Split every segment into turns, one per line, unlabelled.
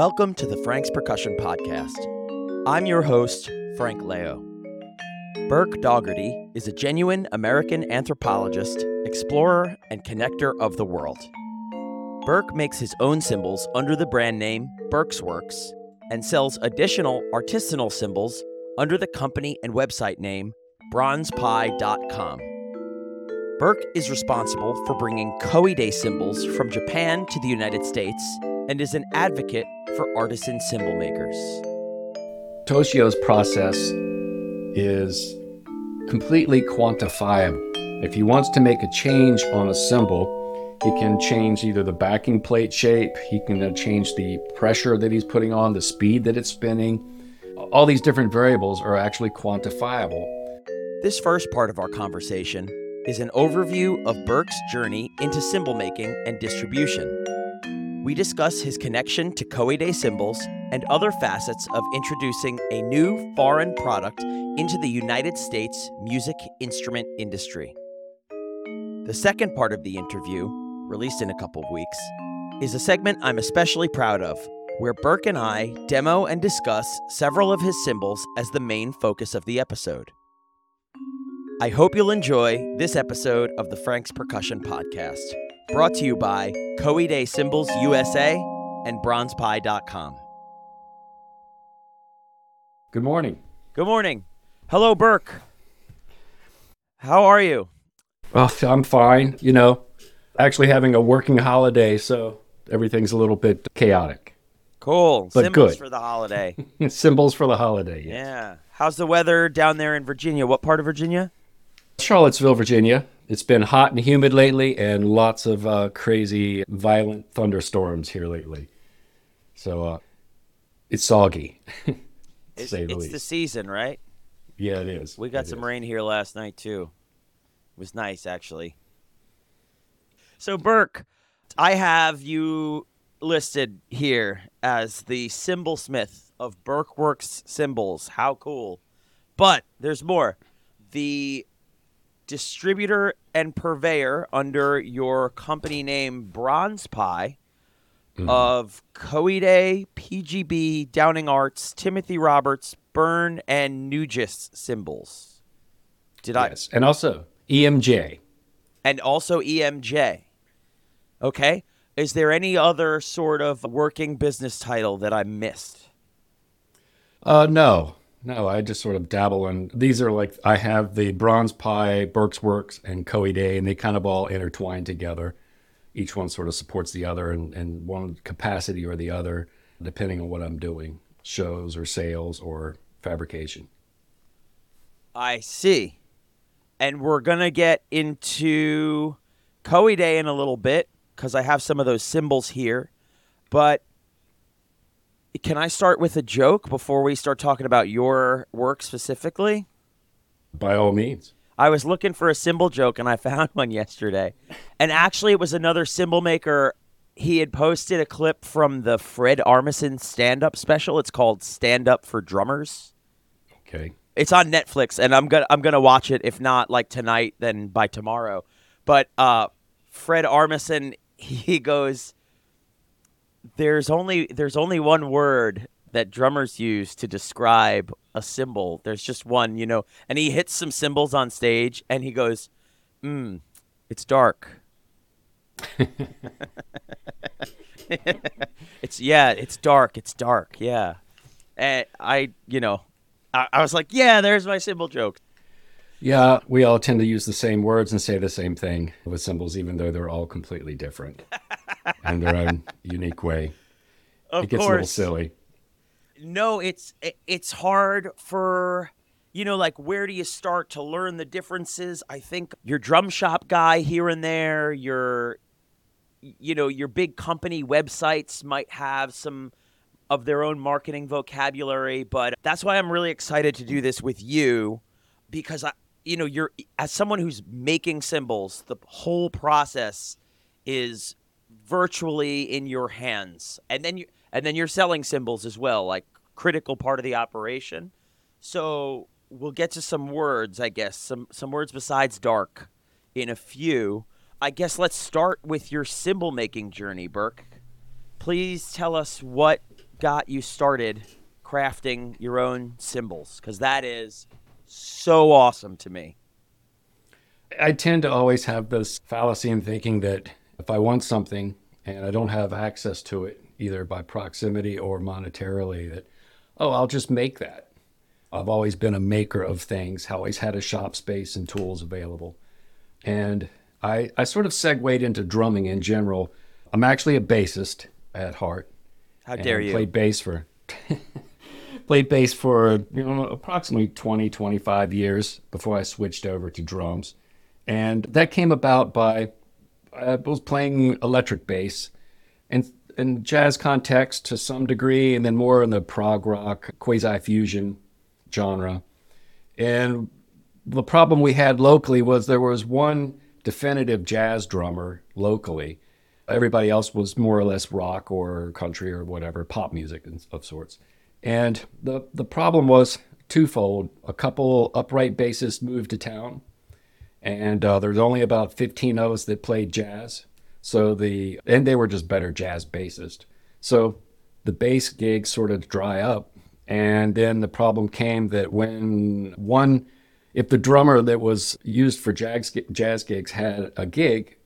Welcome to the Frank's Percussion Podcast. I'm your host, Frank Leo. Burke Daugherty is a genuine American anthropologist, explorer, and connector of the world. Burke makes his own cymbals under the brand name Burke's Works and sells additional artisanal cymbals under the company and website name bronzepie.com. Burke is responsible for bringing Koide cymbals from Japan to the United States and is an advocate for artisan cymbal makers.
Toshio's process is completely quantifiable. If he wants to make a change on a cymbal, he can change either the backing plate shape, he can uh, change the pressure that he's putting on, the speed that it's spinning. All these different variables are actually quantifiable.
This first part of our conversation is an overview of Burke's journey into cymbal making and distribution. We discuss his connection to Koide cymbals and other facets of introducing a new foreign product into the United States music instrument industry. The second part of the interview, released in a couple of weeks, is a segment I'm especially proud of, where Burke and I demo and discuss several of his cymbals as the main focus of the episode. I hope you'll enjoy this episode of the Frank's Percussion Podcast, brought to you by Koide Cymbals USA and BronzePie.com.
Good morning.
Good morning. Hello, Burke. How are you?
Well, I'm fine. You know, actually having a working holiday, so everything's a little bit chaotic.
Cool.
But
Cymbals
good.
for the holiday.
Cymbals for the holiday. yes.
yeah. How's the weather down there in Virginia? What part of Virginia?
Charlottesville, Virginia. It's been hot and humid lately, and lots of uh, crazy, violent thunderstorms here lately. So uh, it's soggy,
It's,
say the
it's
least.
the season, right?
yeah, it is.
We got
It
some
is.
rain here last night too. It was nice actually. So Burke, I have you listed here as the cymbal smith of Burkeworks cymbals. How cool. But there's more. The distributor and purveyor under your company name Bronze Pie of Koide, PGB, Downing Arts, Timothy Roberts, Byrne, and Nugis cymbals. Did I?
Yes, and also EMJ.
And also EMJ. Okay. Is there any other sort of working business title that I missed?
Uh, no, no, I just sort of dabble in. These are like I have the Bronze Pie, Burke's Works, and Koide, and they kind of all intertwine together. Each one sort of supports the other in, in one capacity or the other, depending on what I'm doing, shows or sales or fabrication.
I see. And we're going to get into Koide in a little bit because I have some of those cymbals here. But can I start with a joke before we start talking about your work specifically?
By all means.
I was looking for a cymbal joke and I found one yesterday. And actually, it was another cymbal maker. He had posted a clip from the Fred Armisen stand up special. It's called Stand Up for Drummers.
Okay.
It's on Netflix, and I'm gonna I'm gonna watch it. If not like tonight, then by tomorrow. But uh, Fred Armisen, he goes, "There's only there's only one word that drummers use to describe a cymbal. There's just one, you know." And he hits some cymbals on stage, and he goes, "Hmm, it's dark." it's yeah, it's dark. It's dark. Yeah, and I, you know, I, I was like, yeah, there's my cymbal joke.
Yeah, we all tend to use the same words and say the same thing with cymbals, even though they're all completely different in their own unique way.
Of
it gets a little
course,
silly.
no, it's it's hard for you know like where do you start to learn the differences? I think your drum shop guy here and there, your you know your big company websites might have some of their own marketing vocabulary, but that's why I'm really excited to do this with you because I you know you're as someone who's making cymbals, the whole process is virtually in your hands. And then you and then you're selling cymbals as well, like critical part of the operation. So we'll get to some words, I guess, some some words besides dark in a few. I guess let's start with your cymbal making journey, Burke. Please tell us what got you started crafting your own cymbals, Because that is so awesome to me.
I tend to always have this fallacy in thinking that if I want something and I don't have access to it, either by proximity or monetarily, that, oh, I'll just make that. I've always been a maker of things, always had a shop space and tools available. And I, I sort of segued into drumming in general. I'm actually a bassist at heart.
How dare you?
Played bass for played bass for you know approximately 20 25 years before I switched over to drums. And that came about by I was playing electric bass and in jazz context to some degree and then more in the prog rock quasi fusion genre. And the problem we had locally was there was one definitive jazz drummer locally. Everybody else was more or less rock or country or whatever, pop music of sorts. And the, the problem was twofold. A couple upright bassists moved to town, and uh, there's only about 15 of us that played jazz. So the and they were just better jazz bassists. So the bass gigs sort of dry up, and then the problem came that when one if the drummer that was used for jazz, jazz gigs had a gig,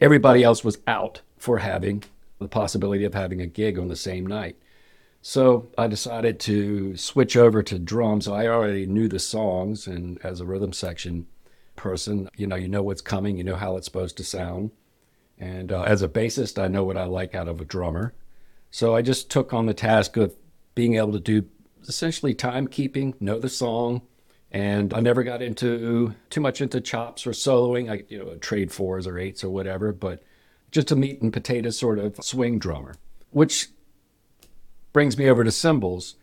everybody else was out for having the possibility of having a gig on the same night. So I decided to switch over to drums. I already knew the songs, and as a rhythm section person, you know, you know what's coming, you know how it's supposed to sound. And uh, as a bassist, I know what I like out of a drummer. So I just took on the task of being able to do essentially timekeeping, know the song, and I never got into too much into chops or soloing. I you know trade fours or eights or whatever, but just a meat and potatoes sort of swing drummer, which brings me over to cymbals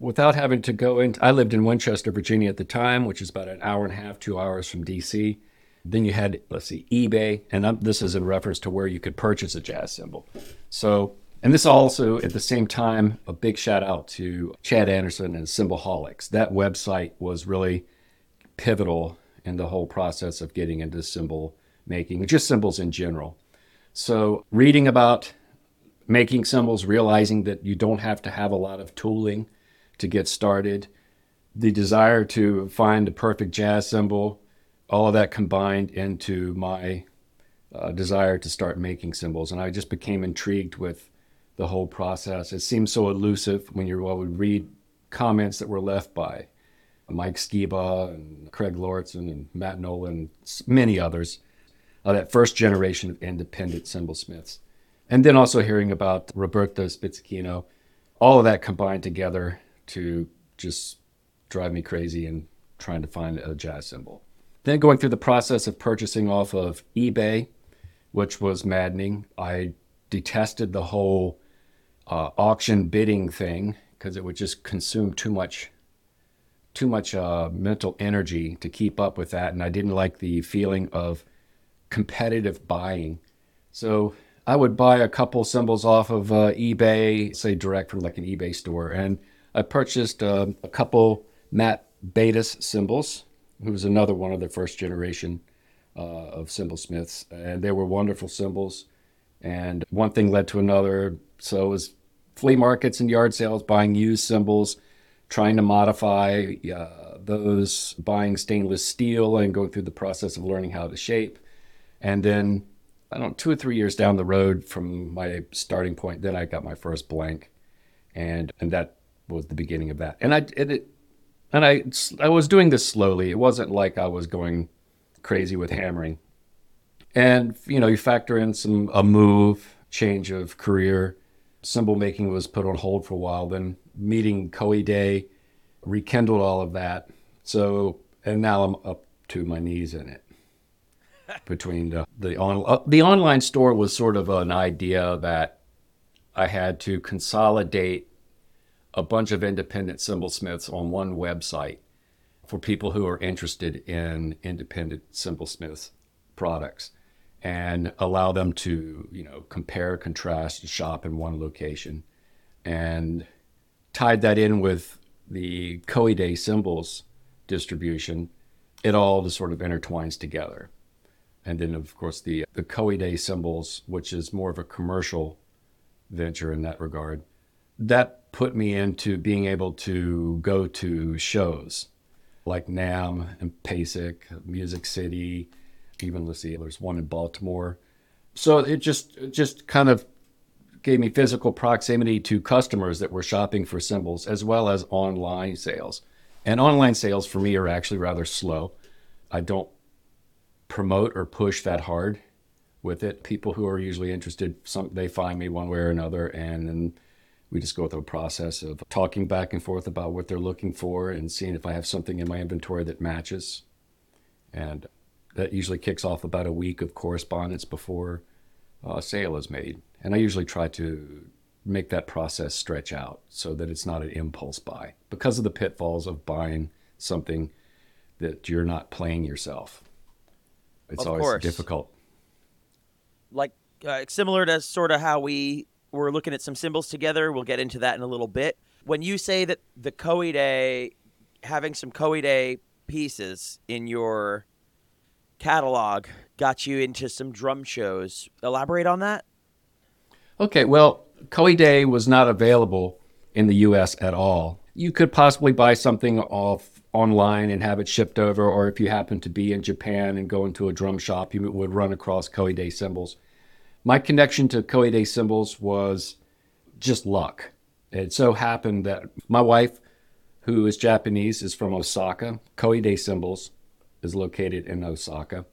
Without having to go in, I lived in Winchester, Virginia at the time, which is about an hour and a half, two hours from DC. Then you had, let's see, eBay, and I'm, this is in reference to where you could purchase a jazz cymbal. So and this also, at the same time, a big shout out to Chad Anderson and Cymbalholics. That website was really pivotal in the whole process of getting into cymbal making, just cymbals in general. So, reading about making cymbals, realizing that you don't have to have a lot of tooling to get started, the desire to find a perfect jazz cymbal, all of that combined into my uh, desire to start making cymbals. And I just became intrigued with the whole process. It seems so elusive when you would read comments that were left by Mike Skiba and Craig Lauritsen and Matt Nolan, and many others, uh, that first generation of independent cymbalsmiths. And then also hearing about Roberto Spizzichino, all of that combined together to just drive me crazy and trying to find a jazz cymbal. Then going through the process of purchasing off of eBay, which was maddening. I detested the whole uh, auction bidding thing because it would just consume too much too much uh, mental energy to keep up with that and i didn't like the feeling of competitive buying so i would buy a couple cymbals off of uh, ebay say direct from like an ebay store. And i purchased uh, a couple matt Batas cymbals who was another one of the first generation uh, of cymbal smiths. And they were wonderful cymbals and one thing led to another. So it was flea markets and yard sales, buying used cymbals, trying to modify uh, those, buying stainless steel and going through the process of learning how to shape. And then, I don't know, two or three years down the road from my starting point, then I got my first blank. And, and that was the beginning of that. And I, and it, and I, I was doing this slowly. It wasn't like I was going crazy with hammering. And, you know, you factor in some, a move, change of career, cymbal making was put on hold for a while. Then meeting Koide rekindled all of that. So, and now I'm up to my knees in it. Between the the on uh, the online store was sort of an idea that I had to consolidate a bunch of independent smiths on one website for people who are interested in independent smiths products and allow them to, you know, compare, contrast, shop in one location. And tied that in with the Koide cymbals distribution, it all just sort of intertwines together. And then, of course, the, the Day cymbals, which is more of a commercial venture in that regard, that put me into being able to go to shows like NAMM and PASIC, Music City, even let's see, there's one in Baltimore. So it just it just kind of gave me physical proximity to customers that were shopping for cymbals as well as online sales. And online sales for me are actually rather slow. I don't promote or push that hard with it. People who are usually interested, some they find me one way or another, and then we just go through a process of talking back and forth about what they're looking for and seeing if I have something in my inventory that matches. And that usually kicks off about a week of correspondence before a sale is made. And I usually try to make that process stretch out so that it's not an impulse buy because of the pitfalls of buying something that you're not playing yourself. It's
Of
always
course.
difficult.
like uh, similar to sort of how we were looking at some cymbals together. We'll get into that in a little bit. When you say that the Koide, having some Koide pieces in your catalog got you into some drum shows, elaborate on that.
Okay, well, Koide was not available in the US at all. You could possibly buy something off online and have it shipped over, or if you happen to be in Japan and go into a drum shop, you would run across Koide cymbals. My connection to Koide cymbals was just luck. It so happened that my wife, who is Japanese, is from Osaka. Koide cymbals is located in Osaka,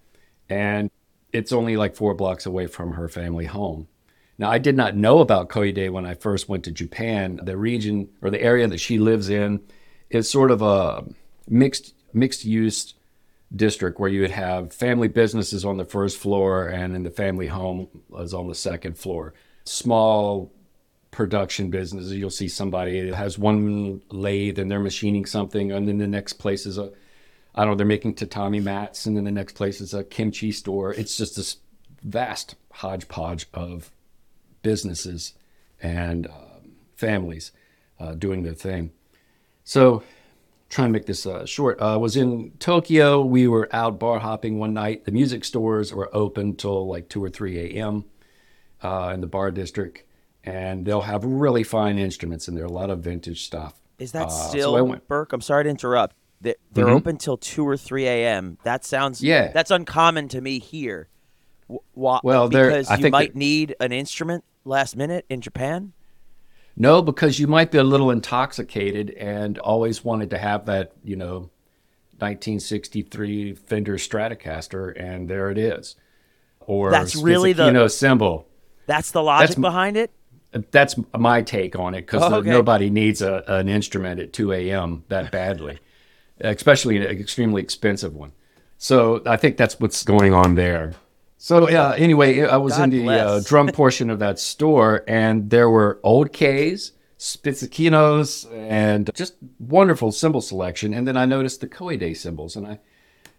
and it's only like four blocks away from her family home. Now, I did not know about Koide when I first went to Japan. The region or the area that she lives in is sort of a mixed mixed use district where you would have family businesses on the first floor and then the family home is on the second floor. Small production businesses, you'll see somebody that has one lathe and they're machining something, and then the next place is a I don't know, they're making tatami mats, and then the next place is a kimchi store. It's just this vast hodgepodge of businesses and um, families uh, doing their thing. So, trying to make this uh, short, I was in Tokyo. We were out bar hopping one night. The music stores were open till like 2 or 3 a.m. Uh, in the bar district, and they'll have really fine instruments in there, are a lot of vintage stuff.
Is that
Uh, so
still
I went-
Burke? I'm sorry to interrupt. They- They're
Mhm.
open till two or three a.m. That sounds
Yeah.
That's uncommon to me here. Wh-
Well,
because you might need an instrument last minute in Japan.
No, because you might be a little intoxicated and always wanted to have that, you know, 1963 Fender Stratocaster, and there it is. Or
That's really the-
you know cymbal.
That's the logic
That's
behind it.
That's my take on it because
Oh, okay.
nobody needs a, an instrument at 2 a.m. that badly, especially an extremely expensive one. So I think that's what's going on there. So yeah. Anyway, I was
God
in the uh, drum portion of that store, and there were old K's, Spizzichinos, and just wonderful cymbal selection. And then I noticed the Koide cymbals, and I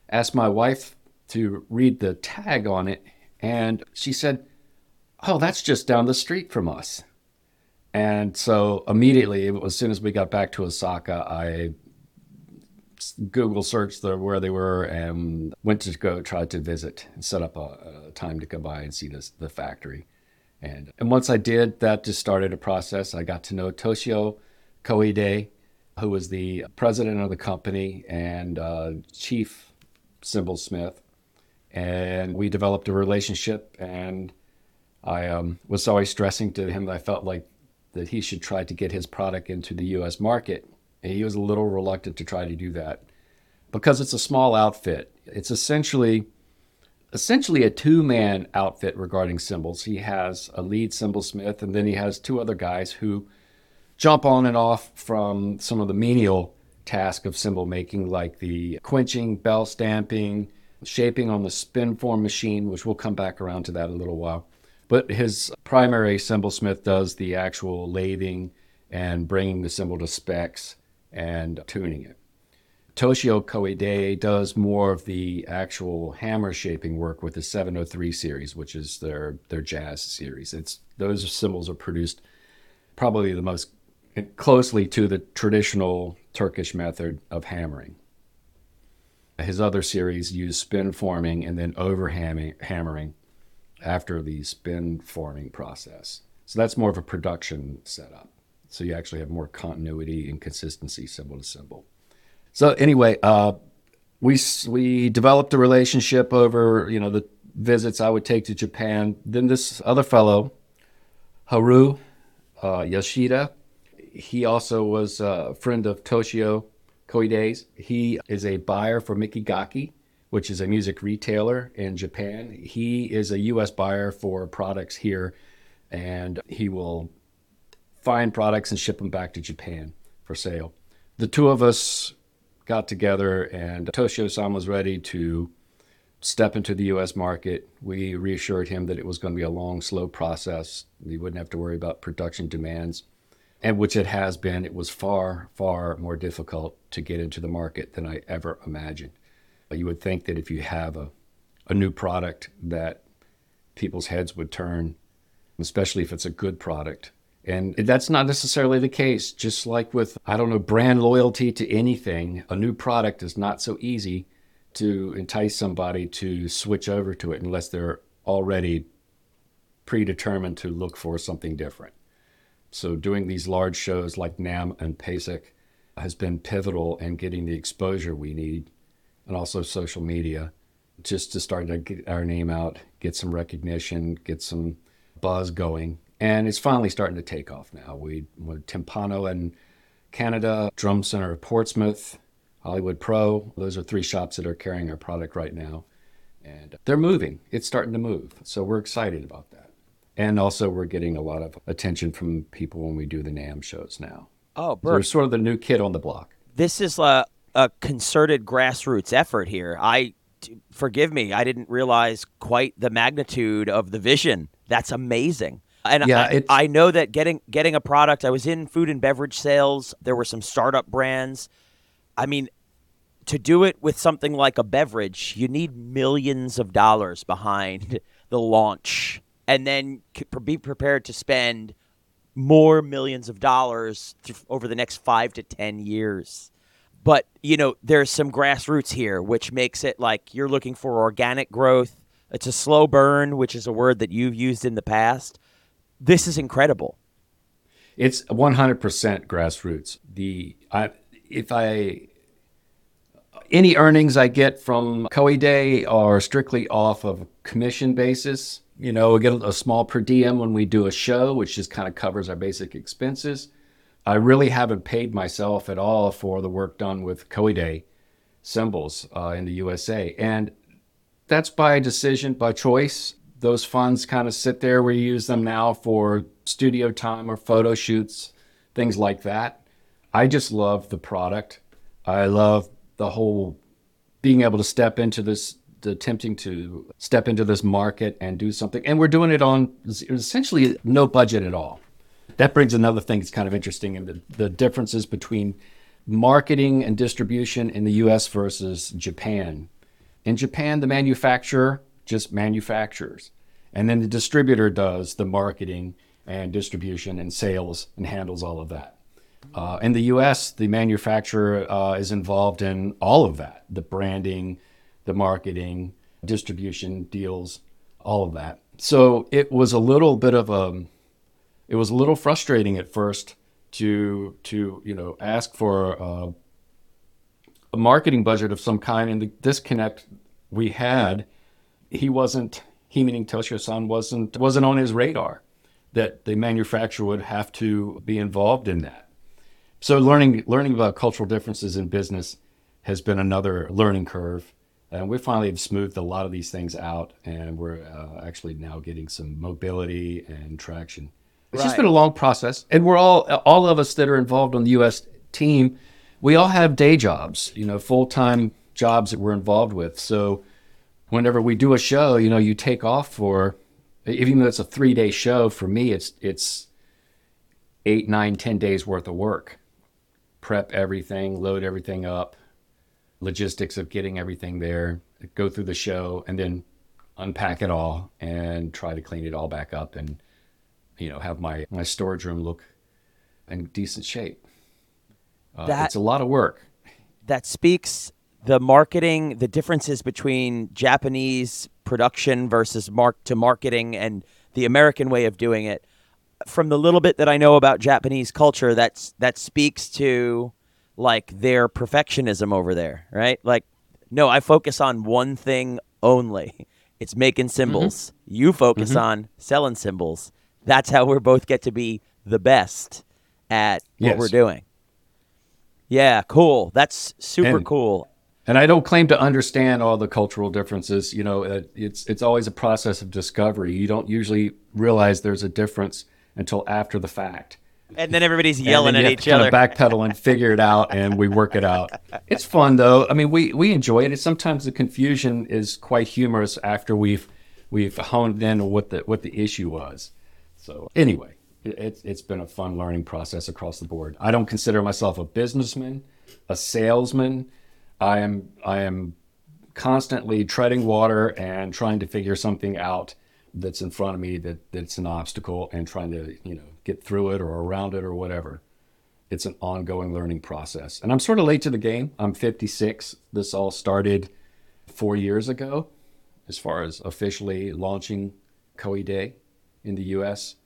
asked my wife to read the tag on it, and she said, "Oh, that's just down the street from us." And so immediately, as soon as we got back to Osaka, I Google searched the, where they were and went to go try to visit and set up a, a time to come by and see this, the factory. And, and once I did, that just started a process. I got to know Toshio Koide, who was the president of the company and uh, chief cymbal smith. And we developed a relationship. And I um, was always stressing to him that I felt like that he should try to get his product into the U.S. market. He was a little reluctant to try to do that because it's a small outfit. It's essentially essentially a two-man outfit regarding cymbals. He has a lead cymbal smith, and then he has two other guys who jump on and off from some of the menial task of cymbal making, like the quenching, bell stamping, shaping on the spin form machine, which we'll come back around to that a little while. But his primary cymbal smith does the actual lathing and bringing the cymbal to specs and tuning it. Toshio Koide does more of the actual hammer shaping work with the 703 series, which is their their jazz series. It's those cymbals are produced probably the most closely to the traditional Turkish method of hammering. His other series use spin forming and then over hammering after the spin forming process. So that's more of a production setup. So you actually have more continuity and consistency cymbal to cymbal. So anyway, uh, we we developed a relationship over you know the visits I would take to Japan. Then this other fellow, Haru uh, Yoshida, he also was a friend of Toshio Koide's. He is a buyer for Mikigakki, which is a music retailer in Japan. He is a U.S. buyer for products here, and he will find products and ship them back to Japan for sale. The two of us got together, and Toshio san was ready to step into the US market. We reassured him that it was going to be a long, slow process. He wouldn't have to worry about production demands, and which it has been. It was far, far more difficult to get into the market than I ever imagined. You would think that if you have a, a new product that people's heads would turn, especially if it's a good product. And that's not necessarily the case. Just like with, I don't know, brand loyalty to anything, a new product is not so easy to entice somebody to switch over to it unless they're already predetermined to look for something different. So, doing these large shows like NAMM and PASIC has been pivotal in getting the exposure we need and also social media just to start to get our name out, get some recognition, get some buzz going. And it's finally starting to take off now. We, with Timpano in Canada, Drum Center of Portsmouth, Hollywood Pro. Those are three shops that are carrying our product right now. And they're moving. It's starting to move. So we're excited about that. And also, we're getting a lot of attention from people when we do the NAMM shows now.
Oh,
Bert. So we're sort of the new kid on the block.
This is a, a concerted grassroots effort here. I forgive me, I didn't realize quite the magnitude of the vision. That's amazing. And yeah, I, I know that getting getting a product. I was in food and beverage sales. There were some startup brands. I mean, to do it with something like a beverage, you need millions of dollars behind the launch, and then be prepared to spend more millions of dollars over the next five to ten years. But you know, there's some grassroots here, which makes it like you're looking for organic growth. It's a slow burn, which is a word that you've used in the past. This is incredible.
It's 100% grassroots. The I, if I any earnings I get from Koide are strictly off of commission basis. You know, we get a small per diem when we do a show, which just kind of covers our basic expenses. I really haven't paid myself at all for the work done with Koide cymbals uh, in the USA. And that's by decision, by choice. Those funds kind of sit there. We use them now for studio time or photo shoots, things like that. I just love the product. I love the whole being able to step into this attempting to step into this market and do something and we're doing it on essentially no budget at all that brings another thing that's kind of interesting in the, the differences between marketing and distribution in the us versus japan in japan the manufacturer just manufacturers. and then the distributor does the marketing and distribution and sales and handles all of that uh, in the US, the manufacturer uh, is involved in all of that the branding, the marketing, distribution deals, all of that. So it was a little bit of a, it was a little frustrating at first to, to you know, ask for a, a marketing budget of some kind. And the disconnect we had, he wasn't, he meaning Toshio san, wasn't, wasn't on his radar that the manufacturer would have to be involved in that. So learning learning about cultural differences in business has been another learning curve, and we finally have smoothed a lot of these things out, and we're uh, actually now getting some mobility and traction. It's right. just been a long process, and we're all all of us that are involved on the U.S. team, we all have day jobs, you know, full time jobs that we're involved with. So whenever we do a show, you know, you take off for even though it's a three day show. For me, it's it's eight, nine, ten days worth of work prep everything, load everything up, logistics of getting everything there, go through the show, and then unpack it all and try to clean it all back up and you know have my my storage room look in decent shape. Uh, that, it's a lot of work.
That speaks the marketing, the differences between Japanese production versus mark to marketing and the American way of doing it. from the little bit that I know about Japanese culture, that's that speaks to like their perfectionism over there, right? Like, no, I focus on one thing only. It's making cymbals. Mm-hmm. You focus mm-hmm. on selling cymbals. That's how we both get to be the best at what yes. we're doing. Yeah, cool. That's super
and,
cool.
And I don't claim to understand all the cultural differences. You know, uh, it's it's always a process of discovery. You don't usually realize there's a difference until after the fact.
And then everybody's yelling at each
other. Kind of backpedal and figure it out, and we work it out. It's fun though. I mean, we we enjoy it. And sometimes the confusion is quite humorous after we've we've honed in on what the what the issue was. So anyway, it's it's been a fun learning process across the board. I don't consider myself a businessman, a salesman. I am I am constantly treading water and trying to figure something out that's in front of me that that's an obstacle and trying to you know get through it or around it or whatever. It's an ongoing learning process, and I'm sort of late to the game. I'm 56. This all started four years ago, as far as officially launching Koide in the U.S.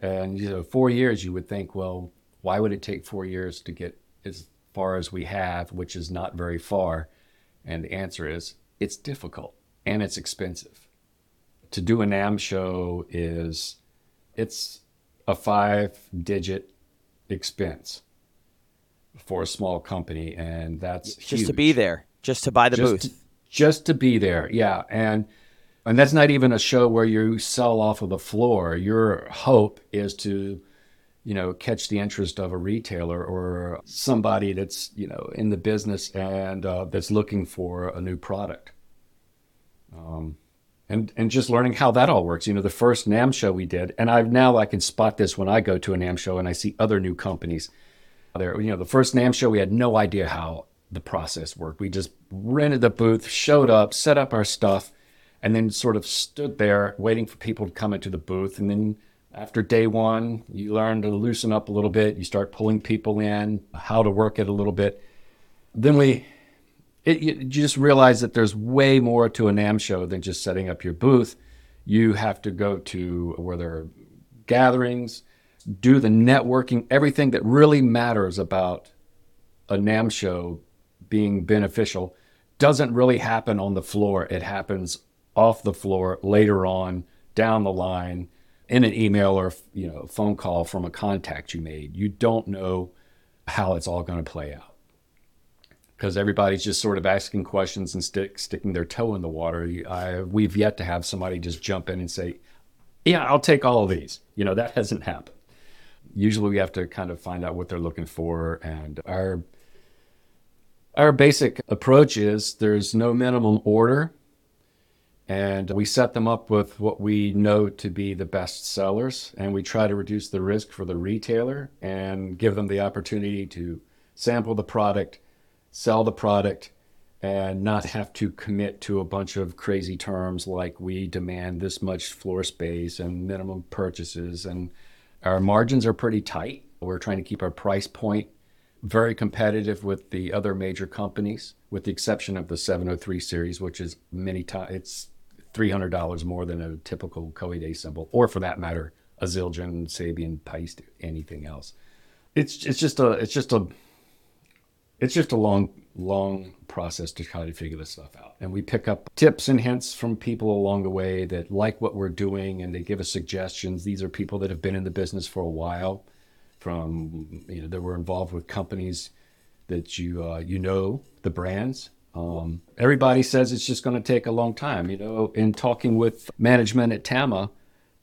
And you know, four years, you would think, well, why would it take four years to get as far as we have, which is not very far? And the answer is, it's difficult and it's expensive. To do a NAMM show is, it's a five-digit expense for a small company, and that's
just
huge.
to be there, just to buy the
just
booth,
to, just to be there. Yeah, and and that's not even a show where you sell off of the floor. Your hope is to, you know, catch the interest of a retailer or somebody that's, you know, in the business and uh, that's looking for a new product. Um, and and just learning how that all works. You know, the first NAMM show we did, and I've now I can spot this when I go to a NAMM show and I see other new companies there. You know, the first NAMM show we had no idea how the process worked. We just rented the booth, showed up, set up our stuff and then sort of stood there waiting for people to come into the booth. And then after day one, you learn to loosen up a little bit. You start pulling people in, how to work it a little bit. Then we, it, you just realize that there's way more to a NAMM show than just setting up your booth. You have to go to where there are gatherings, do the networking, everything that really matters about a NAMM show being beneficial doesn't really happen on the floor. It happens off the floor later on down the line in an email or you know a phone call from a contact you made you don't know how it's all going to play out. Because everybody's just sort of asking questions and stick, sticking their toe in the water. I, we've yet to have somebody just jump in and say yeah i'll take all of these. You know that hasn't happened. Usually we have to kind of find out what they're looking for and our our basic approach is there's no minimum order and we set them up with what we know to be the best sellers and we try to reduce the risk for the retailer and give them the opportunity to sample the product sell the product and not have to commit to a bunch of crazy terms like we demand this much floor space and minimum purchases. And our margins are pretty tight. We're trying to keep our price point very competitive with the other major companies with the exception of the 703 series which is many times it's $300 more than a typical Koei Day cymbal, or for that matter, a Zildjian, Sabian, Paiste, anything else. It's it's just a it's just a it's just a long long process to try to figure this stuff out. And we pick up tips and hints from people along the way that like what we're doing and they give us suggestions. These are people that have been in the business for a while, from you know that were involved with companies that you uh, you know the brands um, everybody says it's just going to take a long time. You know, in talking with management at Tama,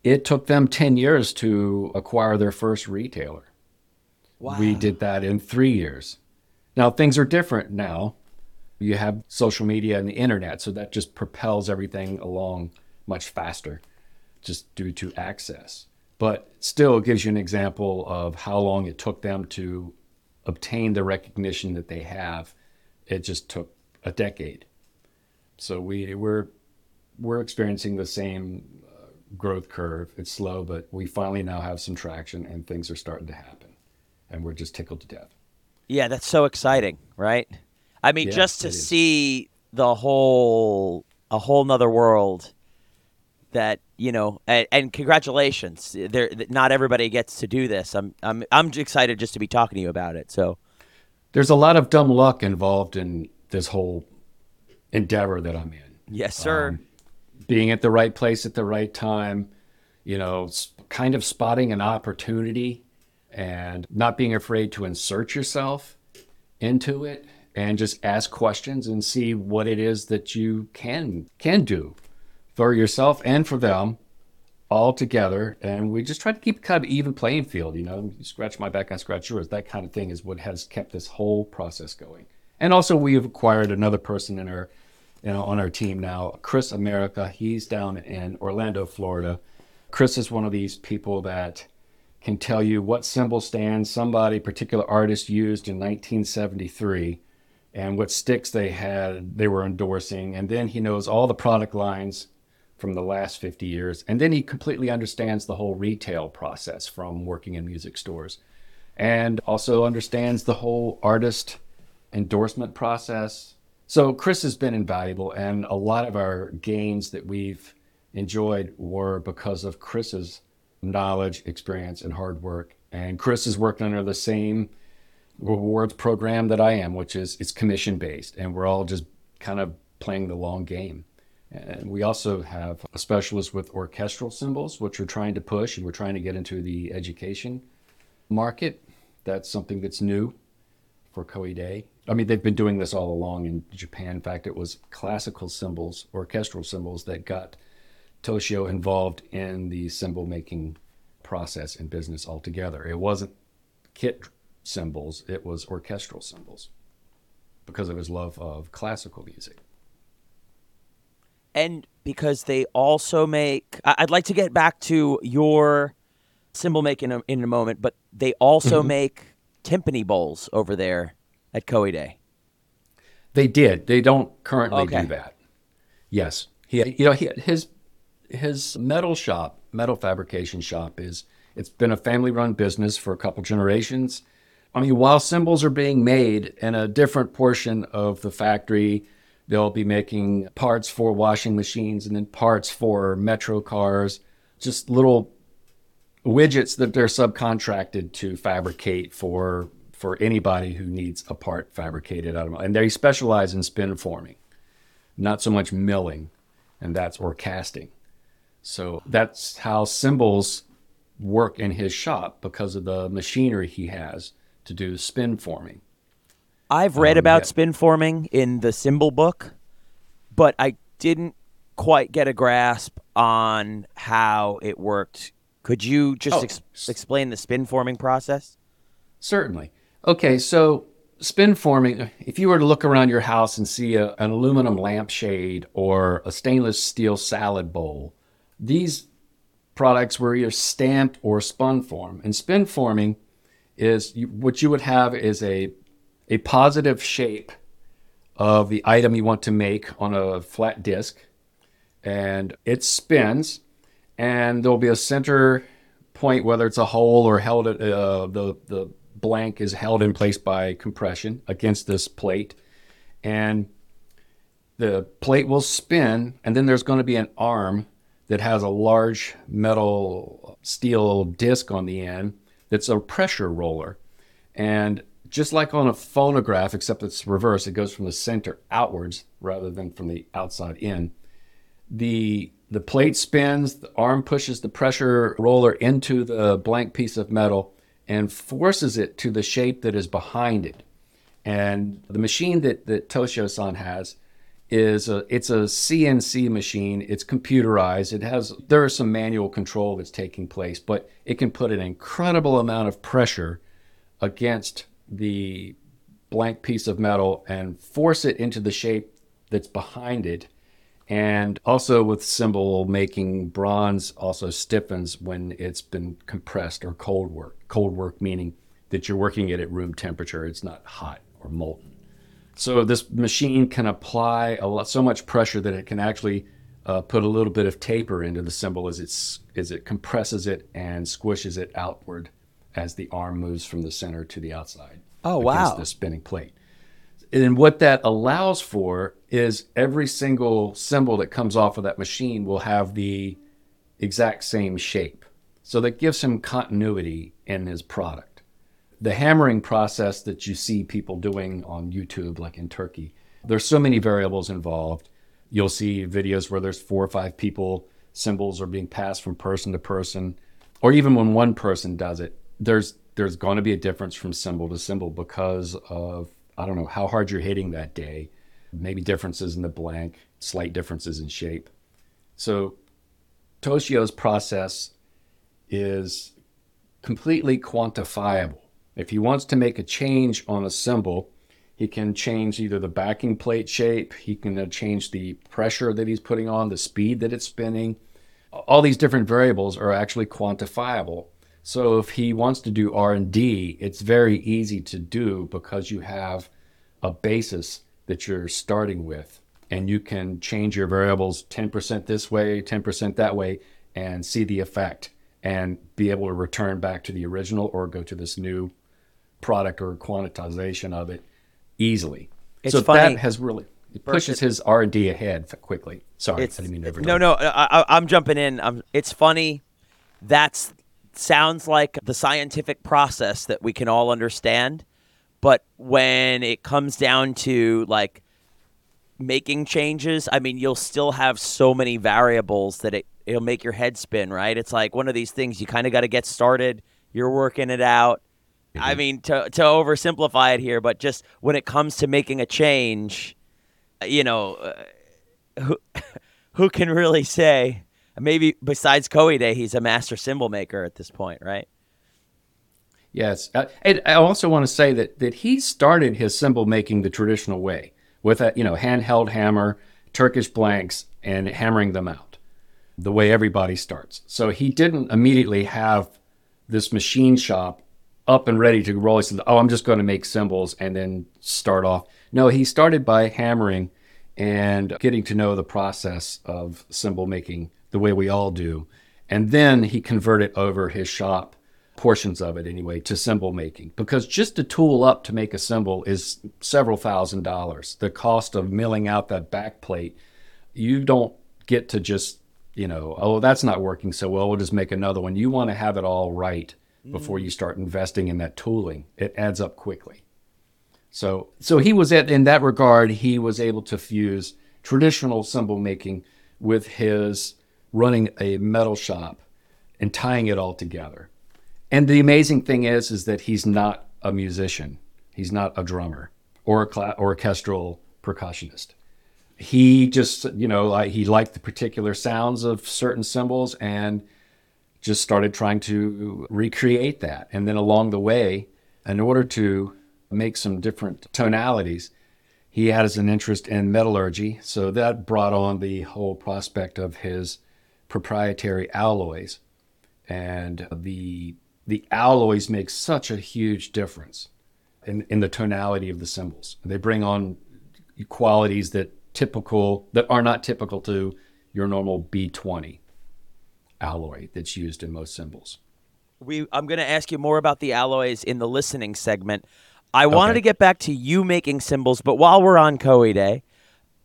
it took them 10 years to acquire their first retailer. Wow. We did that in three years. Now, things are different now. You have social media and the internet, so that just propels everything along much faster just due to access. But still, it gives you an example of how long it took them to obtain the recognition that they have. It just took a decade. So we we're we're experiencing the same uh, growth curve. It's slow, but we finally now have some traction and things are starting to happen, and we're just tickled to death.
Yeah, that's so exciting, right? I mean, yeah, just to see the whole a whole nother world that you know, and, and congratulations. There, not everybody gets to do this. I'm I'm I'm excited just to be talking to you about it. So
there's a lot of dumb luck involved in this whole endeavor that I'm in.
Yes, sir. Um,
being at the right place at the right time, you know, kind of spotting an opportunity and not being afraid to insert yourself into it and just ask questions and see what it is that you can can do for yourself and for them all together and we just try to keep kind of even playing field you know you scratch my back i scratch yours that kind of thing is what has kept this whole process going and also we have acquired another person in our you know on our team now chris america. He's down in orlando florida. Chris is one of these people that can tell you what cymbal stand somebody particular artist used in 1973 and what sticks they had they were endorsing. And then he knows all the product lines from the last 50 years. And then he completely understands the whole retail process from working in music stores and also understands the whole artist endorsement process so chris has been invaluable and a lot of our gains that we've enjoyed were because of chris's knowledge experience and hard work and chris is working under the same rewards program that I am, which is it's commission based, and we're all just kind of playing the long game. And we also have a specialist with orchestral cymbals, which we're trying to push, and we're trying to get into the education market. That's something that's new for Koide. I mean, they've been doing this all along in Japan. In fact, it was classical cymbals, orchestral cymbals, that got Toshio involved in the cymbal making process and business altogether. It wasn't kit cymbals, it was orchestral cymbals because of his love of classical music.
And because they also make, I'd like to get back to your cymbal making in a, in a moment, but they also mm-hmm. make timpani bowls over there at Koide.
They did. They don't currently okay. do that. Yes, he, you know, he, his his metal shop, metal fabrication shop, is it's been a family run business for a couple generations. I mean, while cymbals are being made in a different portion of the factory, they'll be making parts for washing machines and then parts for metro cars, just little widgets that they're subcontracted to fabricate for for anybody who needs a part fabricated out of and they specialize in spin forming not so much milling and that's or casting so that's how cymbals work in his shop because of the machinery he has to do spin forming.
I've read um, about yeah. spin forming in the cymbal book, but I didn't quite get a grasp on how it worked. Could you just oh, ex- explain the spin forming process?
Certainly. Okay, so spin forming, if you were to look around your house and see a, an aluminum lampshade or a stainless steel salad bowl, these products were either stamped or spun form. And spin forming is you, what you would have is a a positive shape of the item you want to make on a flat disk, and it spins, and there'll be a center point, whether it's a hole or held uh, the the blank is held in place by compression against this plate, and the plate will spin, and then there's going to be an arm that has a large metal steel disc on the end that's a pressure roller. And just like on a phonograph, except it's reverse, it goes from the center outwards rather than from the outside in. The the plate spins, the arm pushes the pressure roller into the blank piece of metal and forces it to the shape that is behind it. And the machine that, that Toshio-san has is a, it's a CNC machine. It's computerized. It has there is some manual control that's taking place, but it can put an incredible amount of pressure against the blank piece of metal and force it into the shape that's behind it. And also with cymbal making, bronze also stiffens when it's been compressed or cold work. Cold work meaning that you're working it at room temperature. It's not hot or molten. So this machine can apply a lot, so much pressure that it can actually uh, put a little bit of taper into the cymbal as it's as it compresses it and squishes it outward as the arm moves from the center to the outside.
Oh wow!
The spinning plate. And what that allows for is every single cymbal that comes off of that machine will have the exact same shape. So that gives him continuity in his product. The hammering process that you see people doing on YouTube, like in Turkey, there's so many variables involved. You'll see videos where there's four or five people, cymbals are being passed from person to person, or even when one person does it, there's there's going to be a difference from cymbal to cymbal because of I don't know how hard you're hitting that day, maybe differences in the blank, slight differences in shape. So Toshio's process is completely quantifiable. If he wants to make a change on a cymbal, he can change either the backing plate shape, he can uh, change the pressure that he's putting on, the speed that it's spinning. All these different variables are actually quantifiable. So if he wants to do R&D, it's very easy to do because you have a basis that you're starting with and you can change your variables 10% this way, 10% that way and see the effect and be able to return back to the original or go to this new product or quantization of it easily.
It's
so
funny.
that has really it pushes his R&D ahead quickly. Sorry,
It's,
I didn't mean to
no, no. I, I'm jumping in. Um it's funny. That's sounds like the scientific process that we can all understand, but when it comes down to like making changes, I mean, you'll still have so many variables that it it'll make your head spin. Right? It's like one of these things you kind of got to get started. You're working it out. I mean, to to oversimplify it here, but just when it comes to making a change, you know, uh, who who can really say? Maybe besides Koide, he's a master cymbal maker at this point, right?
Yes, uh, and I also want to say that that he started his cymbal making the traditional way with a you know handheld hammer, Turkish blanks, and hammering them out, the way everybody starts. So he didn't immediately have this machine shop up and ready to roll. He said, "Oh, I'm just going to make cymbals and then start off." No, he started by hammering and getting to know the process of cymbal making the way we all do, and then he converted over his shop portions of it anyway to cymbal making because just to tool up to make a cymbal is several thousand dollars. The cost of milling out that back plate you don't get to just you know oh that's not working so well we'll just make another one. You want to have it all right before mm. you start investing in that tooling. It adds up quickly. So so he was at in that regard he was able to fuse traditional cymbal making with his running a metal shop and tying it all together and the amazing thing is, is that he's not a musician. He's not a drummer or a orchestral percussionist. He just, you know, like he liked the particular sounds of certain cymbals and just started trying to recreate that. And then along the way, in order to make some different tonalities, he has an interest in metallurgy. So that brought on the whole prospect of his proprietary alloys. And the the alloys make such a huge difference in, in the tonality of the cymbals. They bring on qualities that typical that are not typical to your normal B20 alloy that's used in most cymbals.
We I'm going to ask you more about the alloys in the listening segment. I wanted to get back to you making cymbals, but while we're on Koide,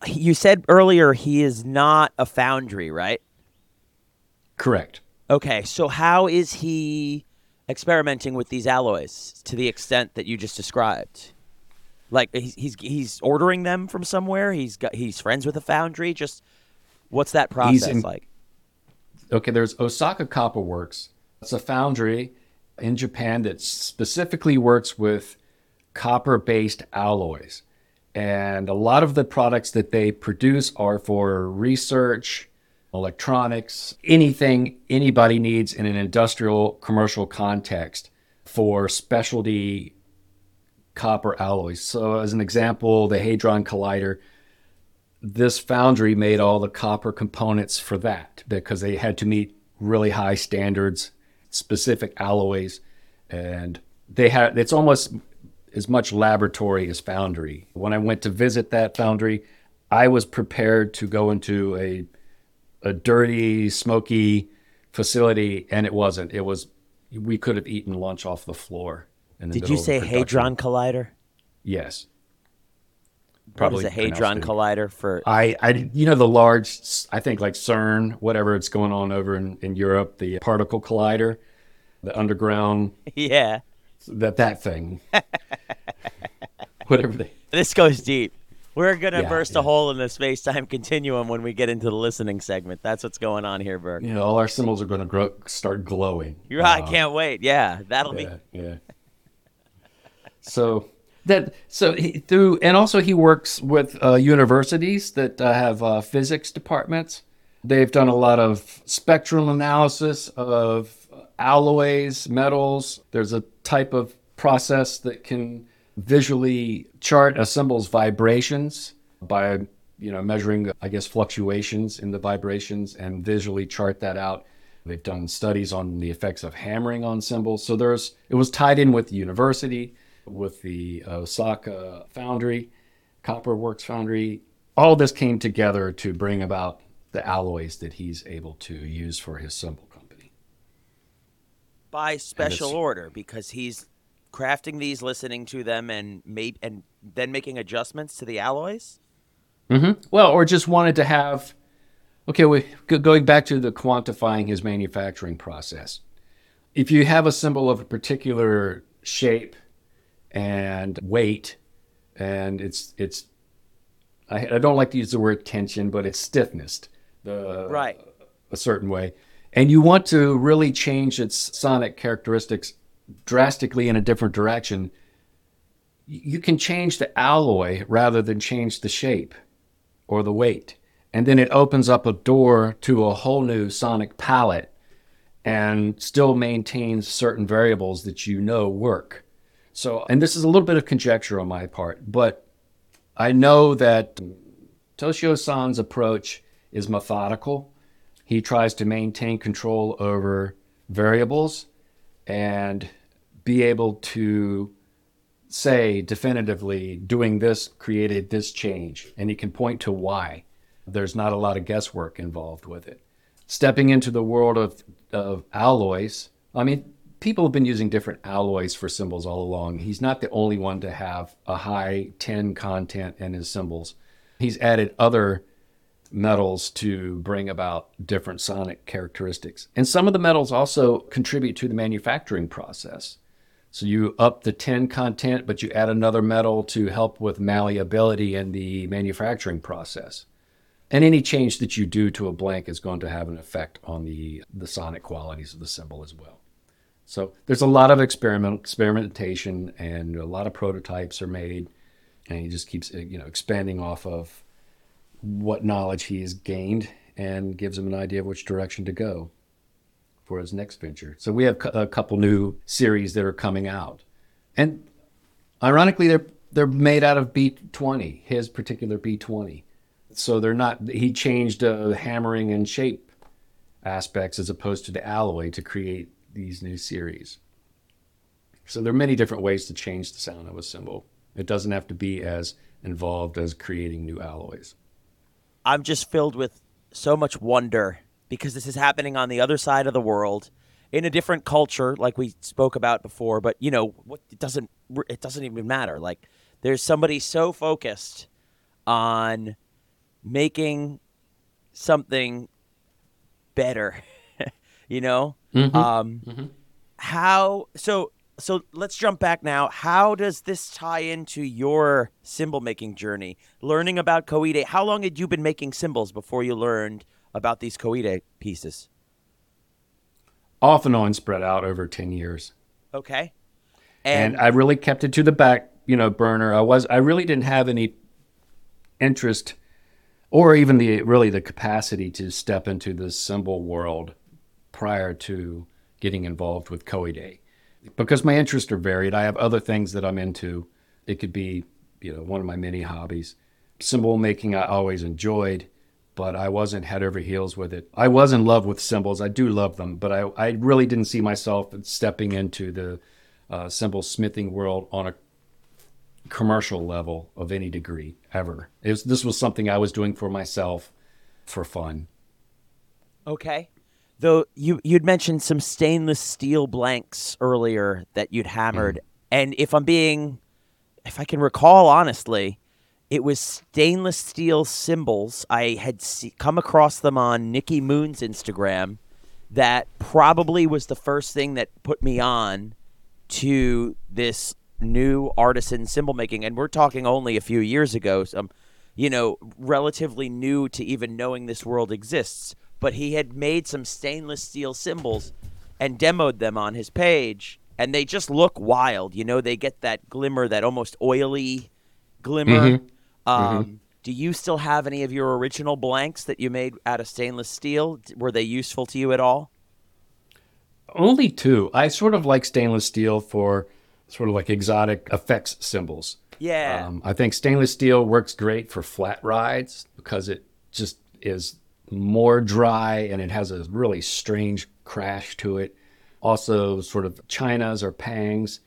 you said earlier he is not a foundry, right?
Correct.
Okay, so how is he experimenting with these alloys to the extent that you just described? Like he's he's, he's ordering them from somewhere. He's got he's friends with a foundry. Just what's that process
in-
like?
Okay, there's Osaka Copper Works. It's a foundry in Japan that specifically works with copper based alloys. And a lot of the products that they produce are for research, electronics, anything anybody needs in an industrial commercial context for specialty copper alloys. So, as an example, the Hadron Collider, this foundry made all the copper components for that because they had to meet really high standards, specific alloys, and they had it's almost as much laboratory as foundry. When I went to visit that foundry, I was prepared to go into a a dirty, smoky facility, and it wasn't. It was we could have eaten lunch off the floor. In the
Did you say. Hadron Collider?
Yes. probably
what is a hadron collider for?
I, I, you know, the large, I think like CERN, whatever it's going on over in, in Europe, the particle collider, the underground.
Yeah.
That that thing. whatever they.
This goes deep. We're gonna
Yeah,
burst
yeah.
a hole in the space time continuum when we get into the listening segment. That's what's going on here, Burke.
Know, all our cymbals are going to grow, start glowing.
You're right. I
Uh,
can't wait. Yeah, that'll be
yeah, yeah. So that so he, through and also he works with uh, universities that uh, have uh, physics departments. They've done a lot of spectral analysis of alloys, metals. There's a type of process that can visually chart a cymbal's vibrations by you know measuring I guess fluctuations in the vibrations and visually chart that out. They've done studies on the effects of hammering on cymbals. So there's it was tied in with the university, with the Osaka foundry, Copper Works foundry. All this came together to bring about the alloys that he's able to use for his cymbal company.
by special order because he's crafting these, listening to them, and made and then making adjustments to the alloys.
Mm-hmm. Well, or just wanted to have. Okay, we go- going back to the quantifying his manufacturing process. If you have a cymbal of a particular shape and weight, and it's it's, I, I don't like to use the word tension, but it's stiffness, the
Right.
a certain way, and you want to really change its sonic characteristics drastically in a different direction. You can change the alloy rather than change the shape or the weight. And then it opens up a door to a whole new sonic palette and still maintains certain variables that you know work. So, and this is a little bit of conjecture on my part, but I know that Toshio San's approach is methodical. He tries to maintain control over variables and be able to say definitively doing this created this change. And he can point to why. There's not a lot of guesswork involved with it. Stepping into the world of, of alloys i mean people have been using different alloys for cymbals all along. He's not the only one to have a high tin content in his cymbals. He's added other metals to bring about different sonic characteristics and some of the metals also contribute to the manufacturing process so you up the tin content, but you add another metal to help with malleability in the manufacturing process. And any change that you do to a blank is going to have an effect on the, the sonic qualities of the cymbal as well. So there's a lot of experiment experimentation and a lot of prototypes are made, and he just keeps you know expanding off of what knowledge he has gained and gives him an idea of which direction to go for his next venture. So we have a couple new series that are coming out, and ironically, they're they're made out of B20, his particular B20. So they're not. He changed uh, the hammering and shape aspects as opposed to the alloy to create these new series. So there are many different ways to change the sound of a cymbal. It doesn't have to be as involved as creating new alloys.
I'm just filled with so much wonder because this is happening on the other side of the world in a different culture like we spoke about before but you know what it doesn't it doesn't even matter. Like there's somebody so focused on making something better you know? Um how so so let's jump back now how does this tie into your cymbal making journey learning about koide how long had you been making cymbals before you learned about these koide pieces
Off and on, spread out over ten years.
okay
and,
and,
I really kept it to the back, you know, burner. I was I really didn't have any interest or even the really the capacity to step into the cymbal world prior to getting involved with Koide. Because my interests are varied. I have other things that I'm into. It could be, you know, one of my many hobbies. Cymbal making I always enjoyed, but I wasn't head over heels with it. I was in love with cymbals. I do love them, but I, I really didn't see myself stepping into the uh, cymbal smithing world on a commercial level of any degree ever. Was, this was something I was doing for myself for fun.
okay though you you'd mentioned some stainless steel blanks earlier that you'd hammered mm. and if i'm being if i can recall honestly it was stainless steel cymbals. I had see, come across them on Nikki Moon's Instagram. That probably was the first thing that put me on to this new artisan cymbal making. And we're talking only a few years ago. Some, you know, relatively new to even knowing this world exists. But he had made some stainless steel cymbals and demoed them on his page, and they just look wild. You know, they get that glimmer, that almost oily glimmer.
Mhm.
Um,
Mhm.
Do you still have any of your original blanks that you made out of stainless steel? Were they useful to you at all?
Only two. I sort of like stainless steel for sort of like exotic effects cymbals.
Yeah.
Um, I think stainless steel works great for flat rides because it just is more dry and it has a really strange crash to it. Also, sort of chinas or pangs.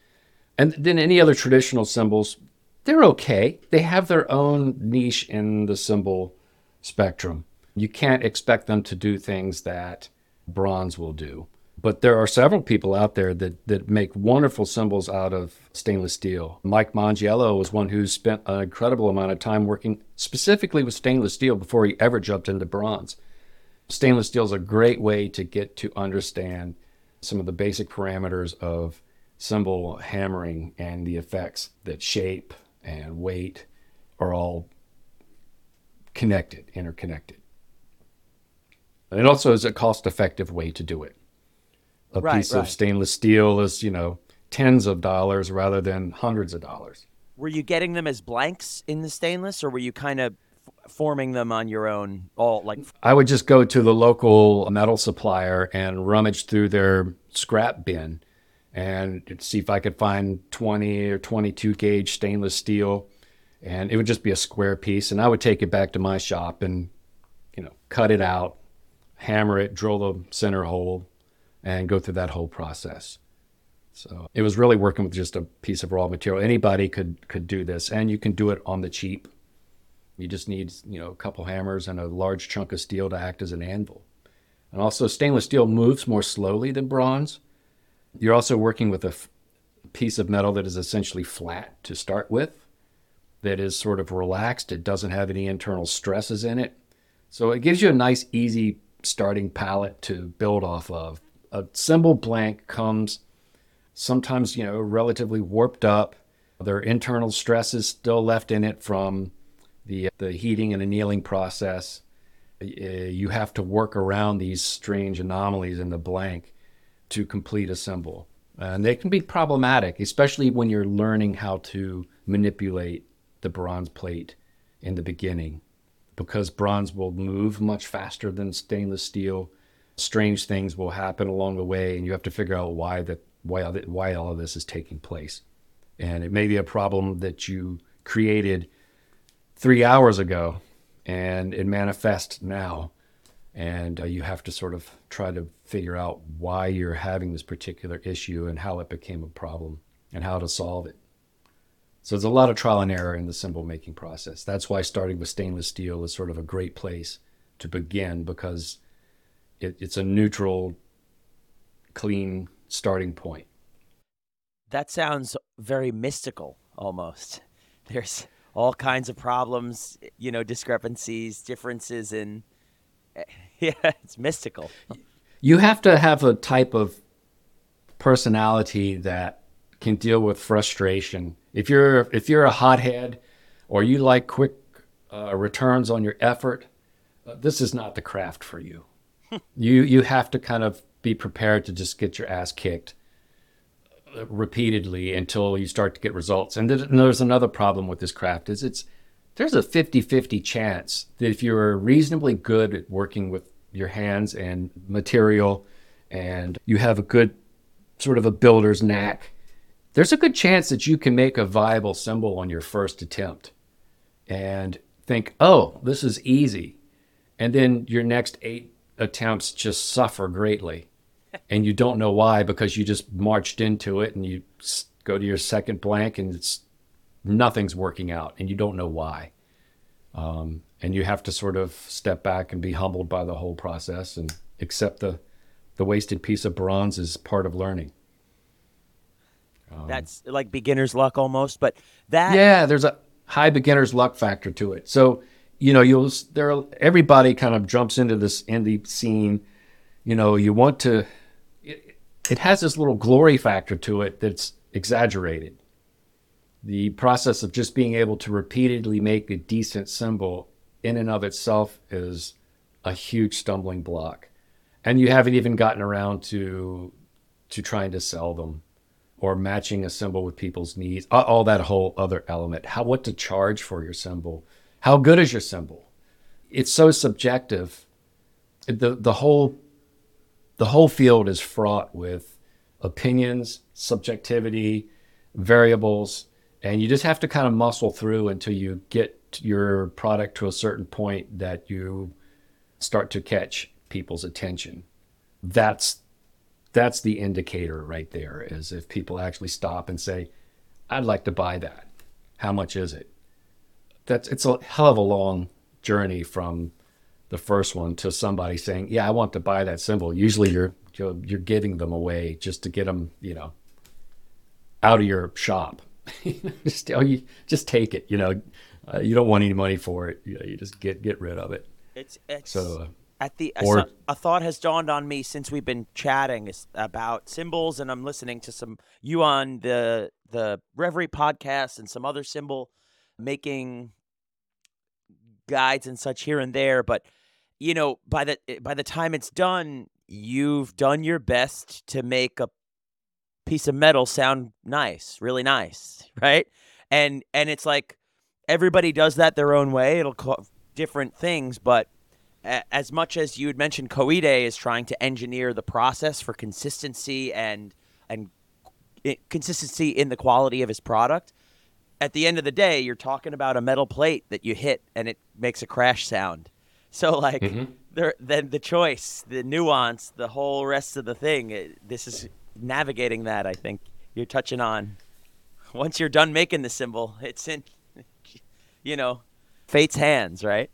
And then any other traditional cymbals, they're okay. They have their own niche in the cymbal spectrum. You can't expect them to do things that bronze will do. But there are several people out there that, that make wonderful cymbals out of stainless steel. Mike Mangiello was one who spent an incredible amount of time working specifically with stainless steel before he ever jumped into bronze. Stainless steel is a great way to get to understand some of the basic parameters of cymbal hammering and the effects that shape and weight are all connected, interconnected. And it also is a cost effective way to do it. A
Right,
piece
right.
of stainless steel is, you know, tens of dollars rather than hundreds of dollars.
Were you getting them as blanks in the stainless, or were you kind of f- forming them on your own? All like
I would just go to the local metal supplier and rummage through their scrap bin and see if I could find 20 or 22 gauge stainless steel. And it would just be a square piece. And I would take it back to my shop and, you know, cut it out, hammer it, drill the center hole, and go through that whole process. So it was really working with just a piece of raw material. Anybody could could do this, and you can do it on the cheap. You just need, you know, a couple hammers and a large chunk of steel to act as an anvil. And also, stainless steel moves more slowly than bronze. You're also working with a f- piece of metal that is essentially flat to start with, that is sort of relaxed. It doesn't have any internal stresses in it. So it gives you a nice, easy starting palette to build off of. A cymbal blank comes sometimes, you know, relatively warped up. There are internal stresses still left in it from the the heating and annealing process. Uh, You have to work around these strange anomalies in the blank to complete a cymbal, and they can be problematic, especially when you're learning how to manipulate the bronze plate in the beginning, because bronze will move much faster than stainless steel. Strange things will happen along the way, and you have to figure out why that why all why all of this is taking place. And it may be a problem that you created three hours ago and it manifests now. And uh, you have to sort of try to figure out why you're having this particular issue and how it became a problem and how to solve it. So there's a lot of trial and error in the cymbal making process. That's why starting with stainless steel is sort of a great place to begin because it, it's a neutral, clean starting point.
that sounds very mystical almost. There's all kinds of problems, you know, discrepancies, differences in. Yeah, it's mystical.
you have to have a type of personality that can deal with frustration. If you're if you're a hothead or you like quick uh, returns on your effort, uh, this is not the craft for you. You you have to kind of be prepared to just get your ass kicked repeatedly until you start to get results. And, th- and there's another problem with this craft is it's there's a 50-50 chance that if you're reasonably good at working with your hands and material and you have a good sort of a builder's knack, there's a good chance that you can make a viable cymbal on your first attempt and think, oh, this is easy. And then your next eight attempts just suffer greatly. and you don't know why because you just marched into it and you go to your second blank and it's nothing's working out and you don't know why. Um, and you have to sort of step back and be humbled by the whole process and accept the, the wasted piece of bronze as part of learning.
That's like beginner's luck almost, but that
Yeah, there's a high beginner's luck factor to it. So, you know, you'll there everybody kind of jumps into this indie scene. You know, you want to it, it has this little glory factor to it that's exaggerated. The process of just being able to repeatedly make a decent cymbal in and of itself is a huge stumbling block. And you haven't even gotten around to to trying to sell them or matching a cymbal with people's needs, all that whole other element. How what to charge for your cymbal? How good is your cymbal? It's so subjective. The the whole the whole field is fraught with opinions, subjectivity, variables, and you just have to kind of muscle through until you get your product to a certain point that you start to catch people's attention. That's that's the indicator right there is if people actually stop and say, I'd like to buy that. How much is it? That's it's a hell of a long journey from the first one to somebody saying, "Yeah, I want to buy that cymbal." Usually, you're you're, you're giving them away just to get them, you know, out of your shop. just oh, you just take it. You know, uh, you don't want any money for it. You, know, you just get get rid of it.
It's, it's so. Uh, at the or, a, a, thought has dawned on me since we've been chatting about cymbals, and I'm listening to some you on the the Reverie podcast and some other cymbal making guides and such here and there. But you know, by the eh, by the time it's done, you've done your best to make a piece of metal sound nice, really nice, right? And and it's like everybody does that their own way. It'll call different things, but as much as you had mentioned, Koide is trying to engineer the process for consistency and and eh, consistency in the quality of his product. At the end of the day, you're talking about a metal plate that you hit and it makes a crash sound. So like, mm-hmm. there then the choice, the nuance, the whole rest of the thing. It, this is navigating that. I think you're touching on. Once you're done making the cymbal, it's in, you know, fate's hands, right?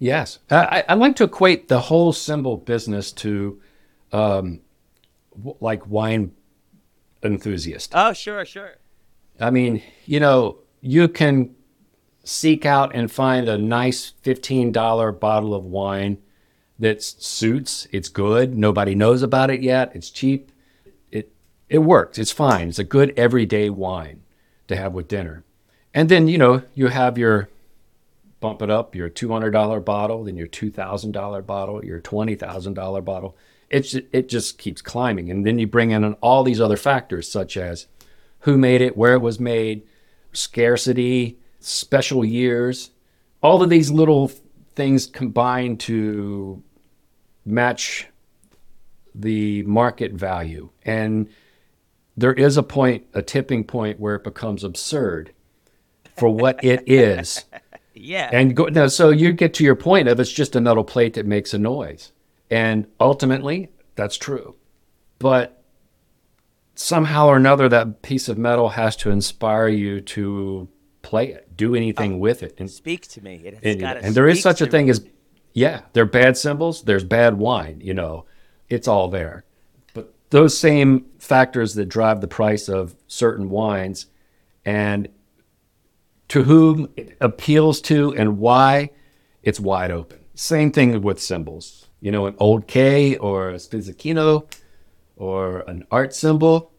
Yes, I, I like to equate the whole cymbal business to, um, like wine enthusiast.
Oh, sure, sure.
I mean, you know, you can seek out and find a nice fifteen dollar bottle of wine that suits. It's good. Nobody knows about it yet. It's cheap. It it works. It's fine. It's a good everyday wine to have with dinner. And then you know you have your bump it up your $200 bottle, then your $2,000 bottle, your $20,000 bottle. It's, it just keeps climbing. And then you bring in all these other factors, such as who made it, where it was made, scarcity, special years. All of these little things combine to match the market value. And there is a point, a tipping point where it becomes absurd for what it is
Yeah.
And go, now, so you get to your point of it's just a metal plate that makes a noise. And ultimately, that's true. But somehow or another, that piece of metal has to inspire you to play it, do anything oh, with it.
And speak to me. It
and, and there is such a thing me. as, yeah, there are bad cymbals. there's bad wine, you know, it's all there. But those same factors that drive the price of certain wines and to whom it appeals to and why, it's wide open. Same thing with cymbals. You know, an old K or a Spizzichino or an art cymbal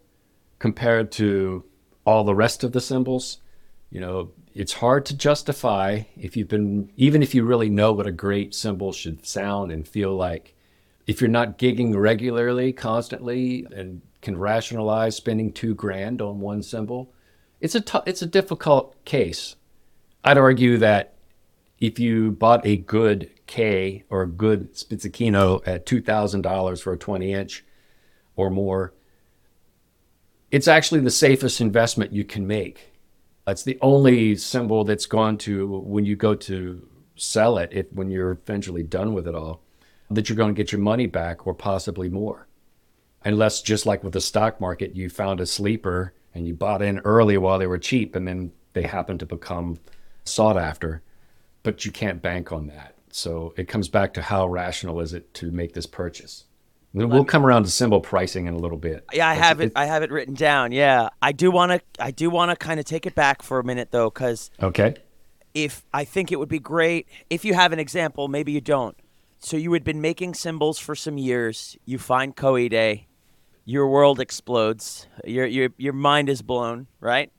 compared to all the rest of the cymbals. You know, it's hard to justify if you've been, even if you really know what a great cymbal should sound and feel like. If you're not gigging regularly, constantly, and can rationalize spending two grand on one cymbal, it's a t- it's a difficult case. I'd argue that if you bought a good K or a good Spizzichino at two thousand dollars for a twenty inch or more, it's actually the safest investment you can make. It's the only cymbal that's gone to when you go to sell it, if when you're eventually done with it all, that you're going to get your money back or possibly more. Unless just like with the stock market, you found a sleeper and you bought in early while they were cheap and then they happen to become sought after, but you can't bank on that. So it comes back to how rational is it to make this purchase. We'll come around to cymbal pricing in a little bit.
Yeah, I have it. I have it written down. Yeah, I do want to. I do want to kind of take it back for a minute though, because
okay,
if I think it would be great if you have an example, maybe you don't. So you had been making cymbals for some years. You find Koide, your world explodes. Your your your mind is blown, right?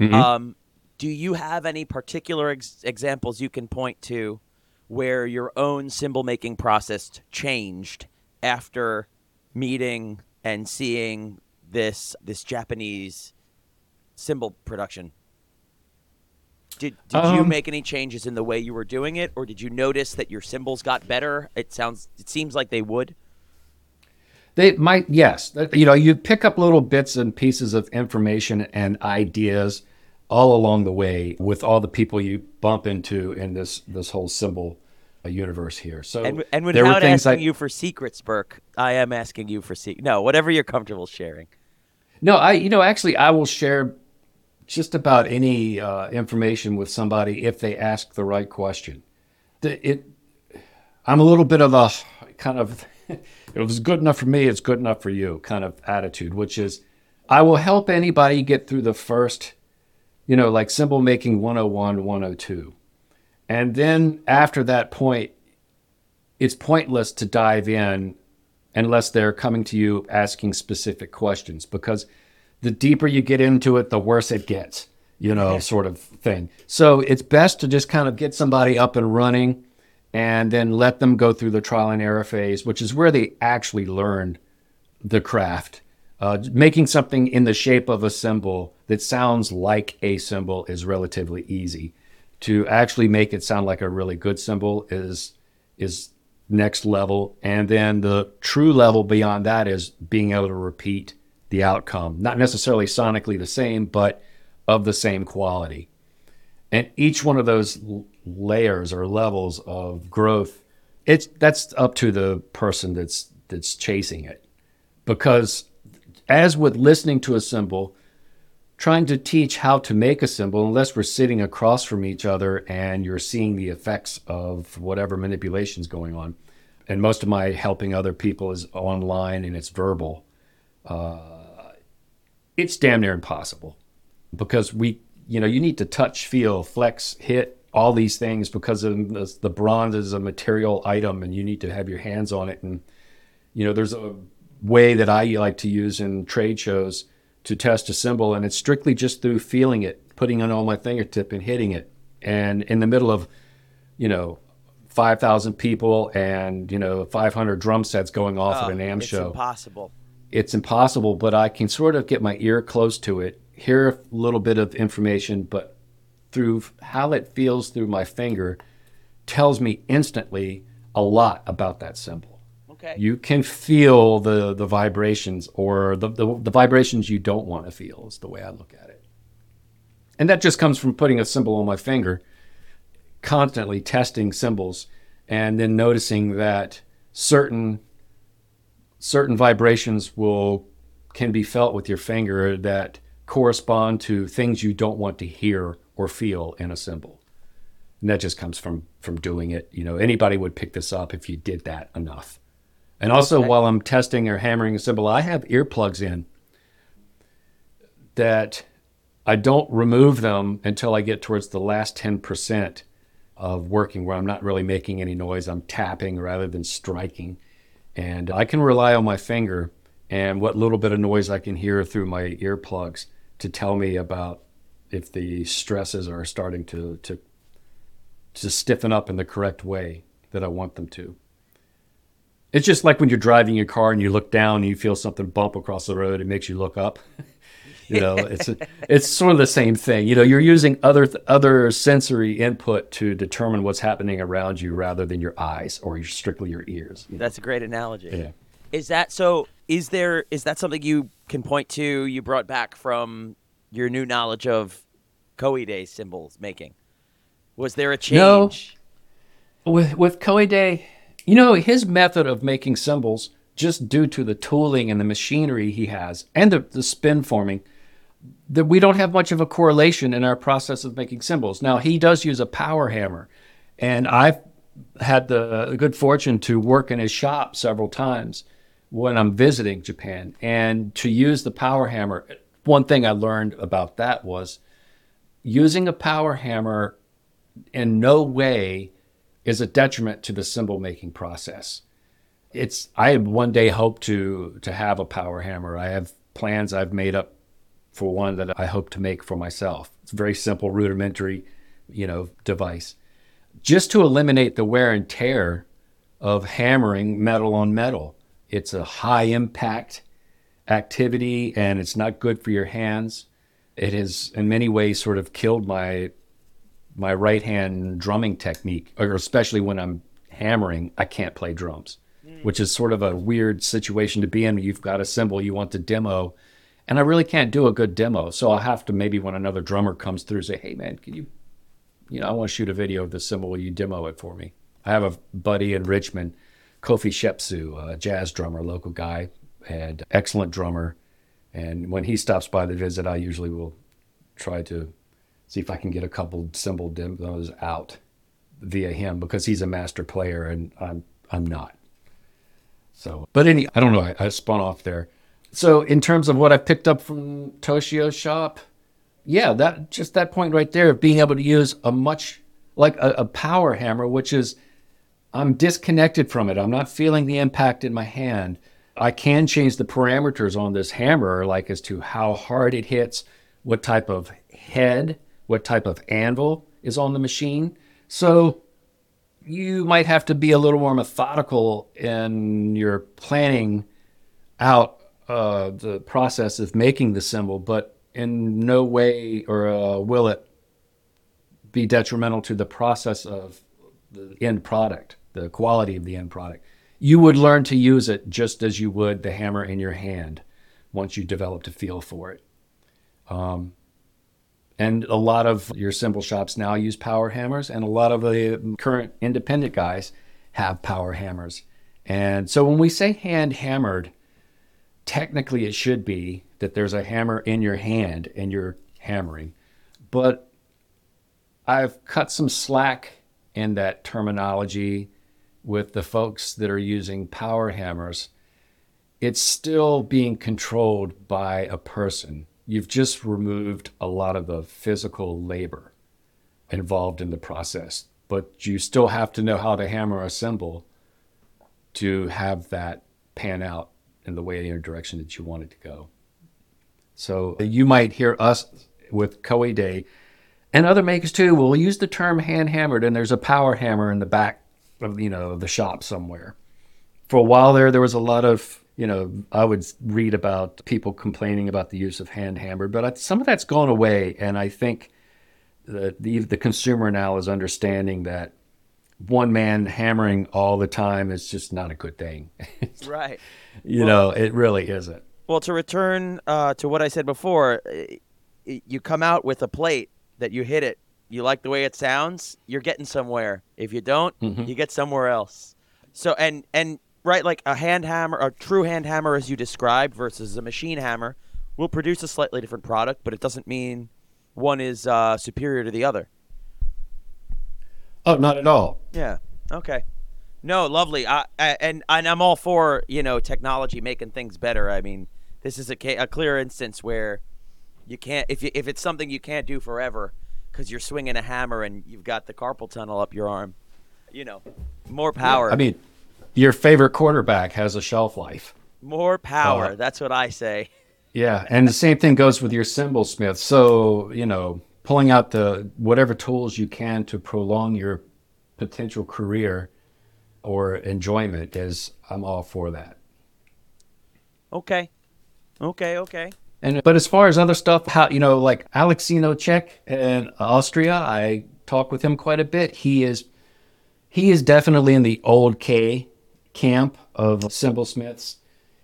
Mhm.
Um, do you have any particular ex- examples you can point to where your own cymbal making process changed after meeting and seeing this this Japanese cymbal production? Did did you
Um,
make any changes in the way you were doing it, or did you notice that your cymbals got better? It sounds it seems like they would.
They might, yes. You know, you pick up little bits and pieces of information and ideas all along the way with all the people you bump into in this this whole cymbal uh, universe here. So
And and
there were
without
things
asking
I
you for secrets, Burke, I am asking you for secrets. No, whatever you're comfortable sharing.
no, I you know actually I will share just about any uh, information with somebody if they ask the right question. The, it, I'm a little bit of a kind of if it was good enough for me, it's good enough for you kind of attitude, which is I will help anybody get through the first, you know, like cymbal making 101, 102. And then after that point, it's pointless to dive in unless they're coming to you asking specific questions because the deeper you get into it, the worse it gets, you know, sort of thing. So it's best to just kind of get somebody up and running and then let them go through the trial and error phase, which is where they actually learn the craft. Uh, making something in the shape of a cymbal that sounds like a cymbal is relatively easy. To actually make it sound like a really good cymbal is is next level, and then the true level beyond that is being able to repeat the outcome, not necessarily sonically the same, but of the same quality. And each one of those layers or levels of growth, it's that's up to the person that's that's chasing it because as with listening to a cymbal, trying to teach how to make a cymbal, unless we're sitting across from each other and you're seeing the effects of whatever manipulation's going on. And most of my helping other people is online and it's verbal. Uh, it's damn near impossible because we, you know, you need to touch, feel, flex, hit all these things because of the, the bronze is a material item and you need to have your hands on it. And, you know, there's a way that I like to use in trade shows to test a cymbal, and it's strictly just through feeling it, putting it on my fingertip and hitting it. And in the middle of, you know, 5,000 people and, you know, 500 drum sets going off at oh, a NAMM
Oh, it's
show
impossible.
it's impossible, but I can sort of get my ear close to it, hear a little bit of information, but through how it feels through my finger tells me instantly a lot about that cymbal.
Okay.
You can feel the the vibrations or the, the, the vibrations you don't want to feel is the way I look at it. And that just comes from putting a cymbal on my finger, constantly testing cymbals, and then noticing that certain certain vibrations will can be felt with your finger that correspond to things you don't want to hear or feel in a cymbal. And that just comes from from doing it. You know, anybody would pick this up if you did that enough. And also,
Okay.
while I'm testing or hammering a cymbal, I have earplugs in that I don't remove them until I get towards the last 10% of working where I'm not really making any noise. I'm tapping rather than striking. And I can rely on my finger and what little bit of noise I can hear through my earplugs to tell me about if the stresses are starting to, to, to stiffen up in the correct way that I want them to. It's just like when you're driving your car and you look down and you feel something bump across the road, it makes you look up. you know, it's a, it's sort of the same thing. You know, you're using other other sensory input to determine what's happening around you rather than your eyes or your, strictly your ears. you know.
That's a great analogy.
Yeah.
Is that so? Is there is that something you can point to? You brought back from your new knowledge of Koide cymbals making. Was there a change? No.
With with Koide, you know, his method of making cymbals, just due to the tooling and the machinery he has and the, the spin forming, that we don't have much of a correlation in our process of making symbols. Now he does use a power hammer, and I've had the good fortune to work in his shop several times when I'm visiting Japan and to use the power hammer. One thing I learned about that was using a power hammer in no way is a detriment to the cymbal making process. It's I one day hope to to have a power hammer. I have plans I've made up for one that I hope to make for myself. It's a very simple, rudimentary, you know, device. Just to eliminate the wear and tear of hammering metal on metal. It's a high impact activity and it's not good for your hands. It has in many ways sort of killed my my right hand drumming technique, or especially when I'm hammering, I can't play drums, mm. which is sort of a weird situation to be in. You've got a cymbal you want to demo, and I really can't do a good demo. So I'll have to maybe when another drummer comes through say, hey man, can you, you know, I want to shoot a video of the cymbal. Will you demo it for me? I have a buddy in Richmond, Kofi Shepsu, a jazz drummer, local guy, and excellent drummer. And when he stops by the visit, I usually will try to see if I can get a couple cymbal demos out via him because he's a master player and I'm I'm not. So, but any I don't know. I, I spun off there. So in terms of what I picked up from Toshio's shop, yeah, that just that point right there of being able to use a much like a, a power hammer, which is I'm disconnected from it. I'm not feeling the impact in my hand. I can change the parameters on this hammer, like as to how hard it hits, what type of head, what type of anvil is on the machine. So you might have to be a little more methodical in your planning out uh, the process of making the cymbal, but in no way or uh, will it be detrimental to the process of the end product the quality of the end product. You would learn to use it just as you would the hammer in your hand once you developed a feel for it. Um, and a lot of your cymbal shops now use power hammers, and a lot of the current independent guys have power hammers. And so when we say hand hammered, technically it should be that there's a hammer in your hand and you're hammering. But I've cut some slack in that terminology with the folks that are using power hammers, it's still being controlled by a person. You've just removed a lot of the physical labor involved in the process, but you still have to know how to hammer a cymbal to have that pan out in the way the direction that you want it to go. So you might hear us with Koide and other makers too will use the term hand hammered, and there's a power hammer in the back of you know the shop somewhere. For a while there, there was a lot of you know I would read about people complaining about the use of hand hammered, but I, some of that's gone away, and I think that the the consumer now is understanding that one man hammering all the time is just not a good thing.
right.
You well, know, it really isn't.
Well, to return uh, to what I said before, you come out with a plate that you hit it you like the way it sounds, you're getting somewhere. If you don't, mm-hmm. you get somewhere else. So and and right like a hand hammer, a true hand hammer as you described versus a machine hammer will produce a slightly different product, but it doesn't mean one is uh, superior to the other.
Oh, not at all.
Yeah. Okay. No, lovely. I, I, and and I'm all for you know technology making things better. I mean, this is a, a clear instance where you can't if you, if it's something you can't do forever because you're swinging a hammer and you've got the carpal tunnel up your arm. You know, more power.
I mean, your favorite quarterback has a shelf life.
More power. Uh, that's what I say.
Yeah, and the same thing goes with your cymbal smith. So you know, pulling out the whatever tools you can to prolong your potential career or enjoyment is I'm all for that.
Okay. Okay, okay.
And but as far as other stuff, how you know, like Alexei Nowicek in Austria, I talk with him quite a bit. He is he is definitely in the old K camp of cymbal smiths.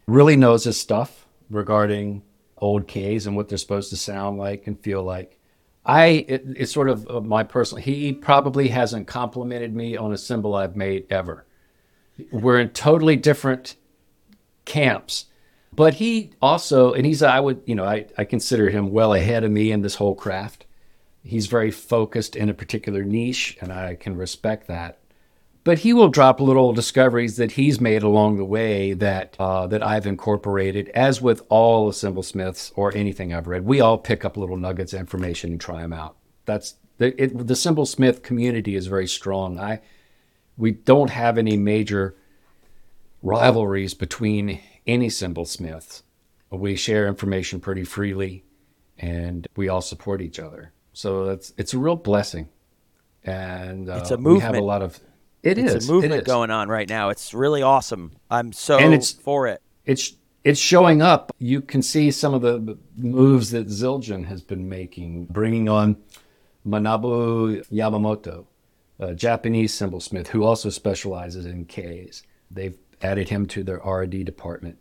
Really knows his stuff regarding old Ks and what they're supposed to sound like and feel like. I it, it's sort of uh, my personal. He probably hasn't complimented me on a cymbal I've made ever. We're in totally different camps but he also, and he's, I would, you know, I, I consider him well ahead of me in this whole craft. He's very focused in a particular niche, and I can respect that. But he will drop little discoveries that he's made along the way that uh, that I've incorporated. As with all the cymbal smiths or anything I've read, we all pick up little nuggets of information and try them out. that's the it, the community is very strong. I we don't have any major rivalries between any cymbal smiths. We share information pretty freely, and we all support each other. So it's it's a real blessing, and uh,
It's a
We have a lot of it
it's
is,
a movement
is.
going on right now. It's really awesome. I'm so
And it's-
for it.
it's it's showing up. You can see some of the moves that Zildjian has been making, bringing on Manabu Yamamoto, a Japanese cymbalsmith who also specializes in Ks. They've added him to their R&D department.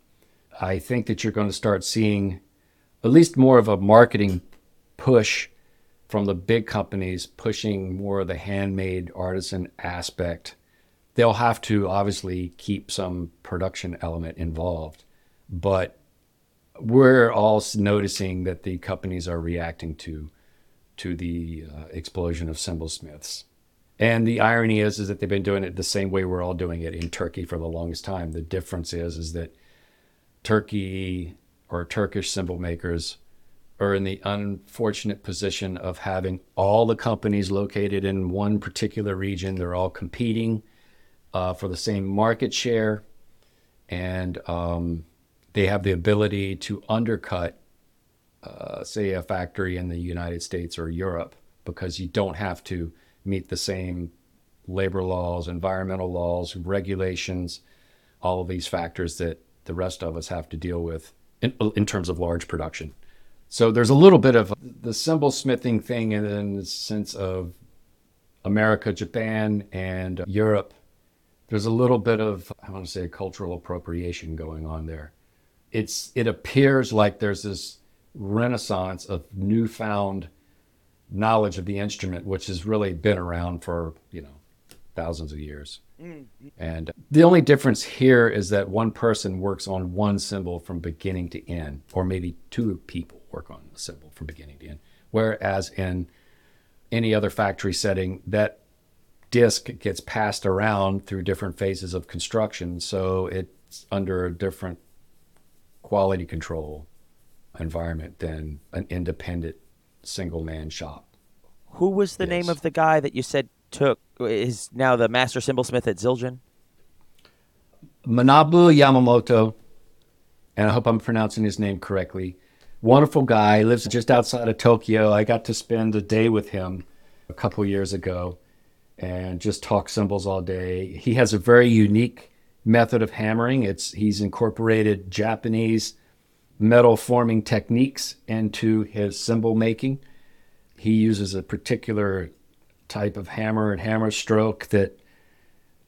I think that you're going to start seeing at least more of a marketing push from the big companies pushing more of the handmade artisan aspect. They'll have to obviously keep some production element involved, but we're all noticing that the companies are reacting to to the uh, explosion of cymbal smiths. And the irony is, is that they've been doing it the same way we're all doing it in Turkey for the longest time. The difference is, is that Turkey or Turkish cymbal makers are in the unfortunate position of having all the companies located in one particular region. They're all competing uh, for the same market share, and um, they have the ability to undercut, uh, say, a factory in the United States or Europe because you don't have to meet the same labor laws, environmental laws, regulations, all of these factors that the rest of us have to deal with in, in terms of large production. So there's a little bit of the cymbal smithing thing in the sense of America, Japan, and Europe. There's a little bit of I want to say cultural appropriation going on there. It's it appears like there's this renaissance of newfound knowledge of the instrument, which has really been around for you know thousands of years. Mm-hmm. And the only difference here is that one person works on one cymbal from beginning to end, or maybe two people work on a cymbal from beginning to end. Whereas in any other factory setting, that disc gets passed around through different phases of construction, so it's under a different quality control environment than an independent single man shop.
Who was the name of the guy that you said took is now the master cymbalsmith at Zildjian?
Manabu Yamamoto, and I hope I'm pronouncing his name correctly. Wonderful guy, lives just outside of Tokyo. I got to spend a day with him a couple years ago and just talk cymbals all day. He has a very unique method of hammering. It's he's incorporated Japanese metal forming techniques into his cymbal making. He uses a particular type of hammer and hammer stroke that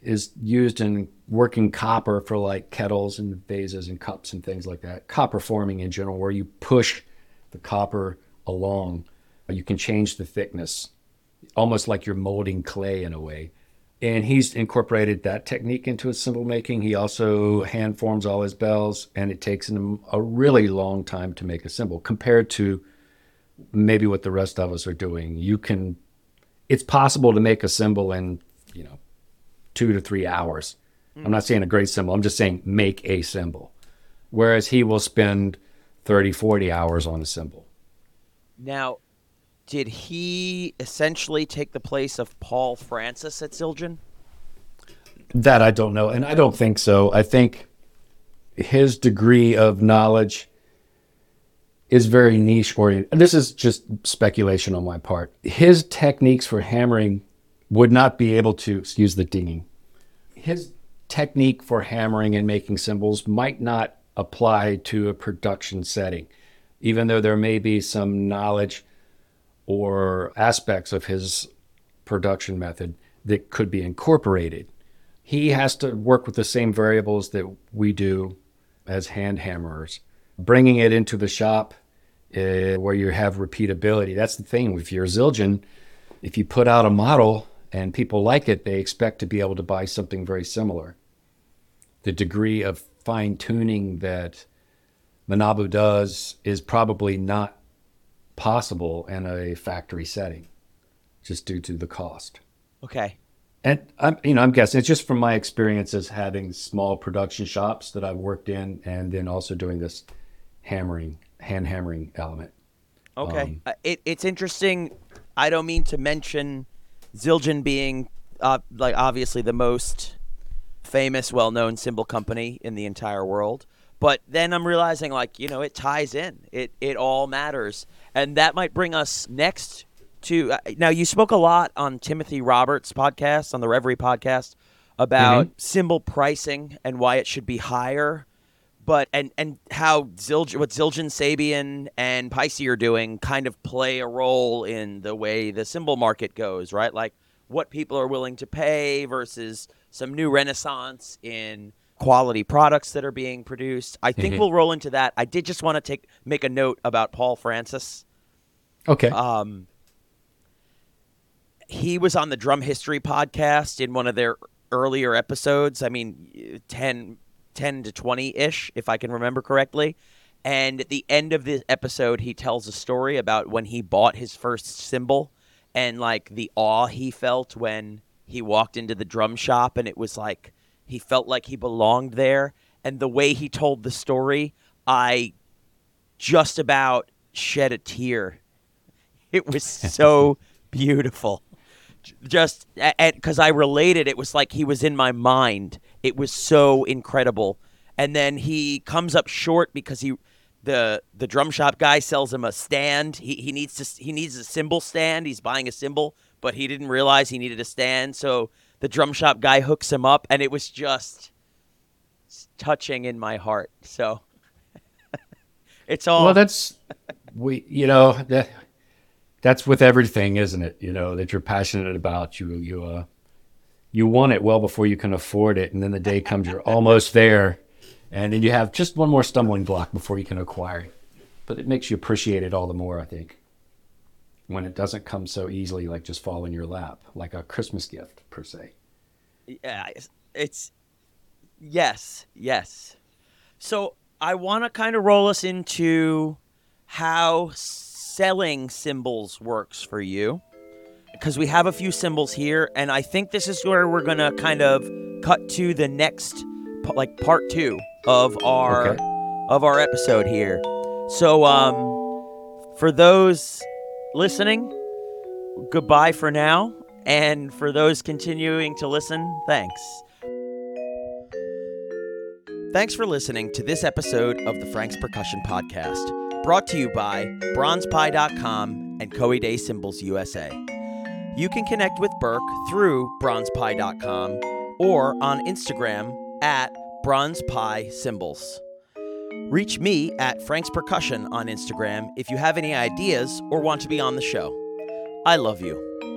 is used in working copper for like kettles and vases and cups and things like that. Copper forming in general, where you push the copper along, you can change the thickness, almost like you're molding clay in a way. And he's incorporated that technique into his cymbal making. He also hand forms all his bells, and it takes him a really long time to make a cymbal compared to maybe what the rest of us are doing. You can, it's possible to make a cymbal in, you know, two to three hours. I'm not saying a great cymbal. I'm just saying make a cymbal. Whereas he will spend 30, 40 hours on a cymbal.
Now, did he essentially take the place of Paul Francis at Zildjian?
That I don't know. And I don't think so. I think his degree of knowledge is very niche oriented. And this is just speculation on my part. His techniques for hammering would not be able to, excuse the dinging, his technique for hammering and making cymbals might not apply to a production setting, even though there may be some knowledge or aspects of his production method that could be incorporated. He has to work with the same variables that we do as hand hammerers, bringing it into the shop uh, where you have repeatability. That's the thing. If you're a Zildjian, if you put out a model and people like it, they expect to be able to buy something very similar. The degree of fine tuning that Manabu does is probably not possible in a factory setting, just due to the cost.
Okay.
And I'm, you know, I'm guessing it's just from my experience as having small production shops that I've worked in, and then also doing this hammering, hand hammering element.
Okay.
Um,
uh, it, it's interesting. I don't mean to mention Zildjian being uh, like obviously the most famous, well-known cymbal company in the entire world. But then I'm realizing, like you know, it ties in. It it all matters, and that might bring us next to uh, now. You spoke a lot on Timothy Roberts' podcast, on the Reverie podcast, about cymbal pricing and why it should be higher. But and and how Zildjian, what Zildjian, Sabian, and Paiste are doing kind of play a role in the way the cymbal market goes, right? Like what people are willing to pay versus some new renaissance in quality products that are being produced. I think
Mhm.
we'll roll into that. I did just want to take make a note about Paul Francis.
Okay.
Um, he was on the Drum History podcast in one of their earlier episodes. I mean, 10, 10 to 20 ish, if I can remember correctly. And at the end of the episode, he tells a story about when he bought his first cymbal and like the awe he felt when he walked into the drum shop and it was like he felt like he belonged there. And the way he told the story, I just about shed a tear. It was so beautiful. Just because I related, it was like he was in my mind. It was so incredible. And then he comes up short because he, the the drum shop guy sells him a stand. He he needs to he needs a cymbal stand. He's buying a cymbal, but he didn't realize he needed a stand. So the drum shop guy hooks him up, and it was just touching in my heart. So it's all
well, that's we. You know that that's with everything, isn't it? You know that you're passionate about. You you uh you want it well before you can afford it, and then the day comes you're almost there, and then you have just one more stumbling block before you can acquire it. But it makes you appreciate it all the more, I think, when it doesn't come so easily, like just fall in your lap, like a Christmas gift per se.
yeah, it's, yes, yes. So I want to kind of roll us into how selling cymbals works for you, because we have a few cymbals here, and I think this is where we're gonna kind of cut to the next, like part two of our
Okay.
of our episode here. So, um, for those listening, goodbye for now. And for those continuing to listen, thanks. Thanks for listening to this episode of the Frank's Percussion Podcast, brought to you by bronzepie.com and Koide Cymbals USA. You can connect with Burke through bronzepie.com or on Instagram at bronzepie cymbals. Reach me at Frank's Percussion on Instagram if you have any ideas or want to be on the show. I love you.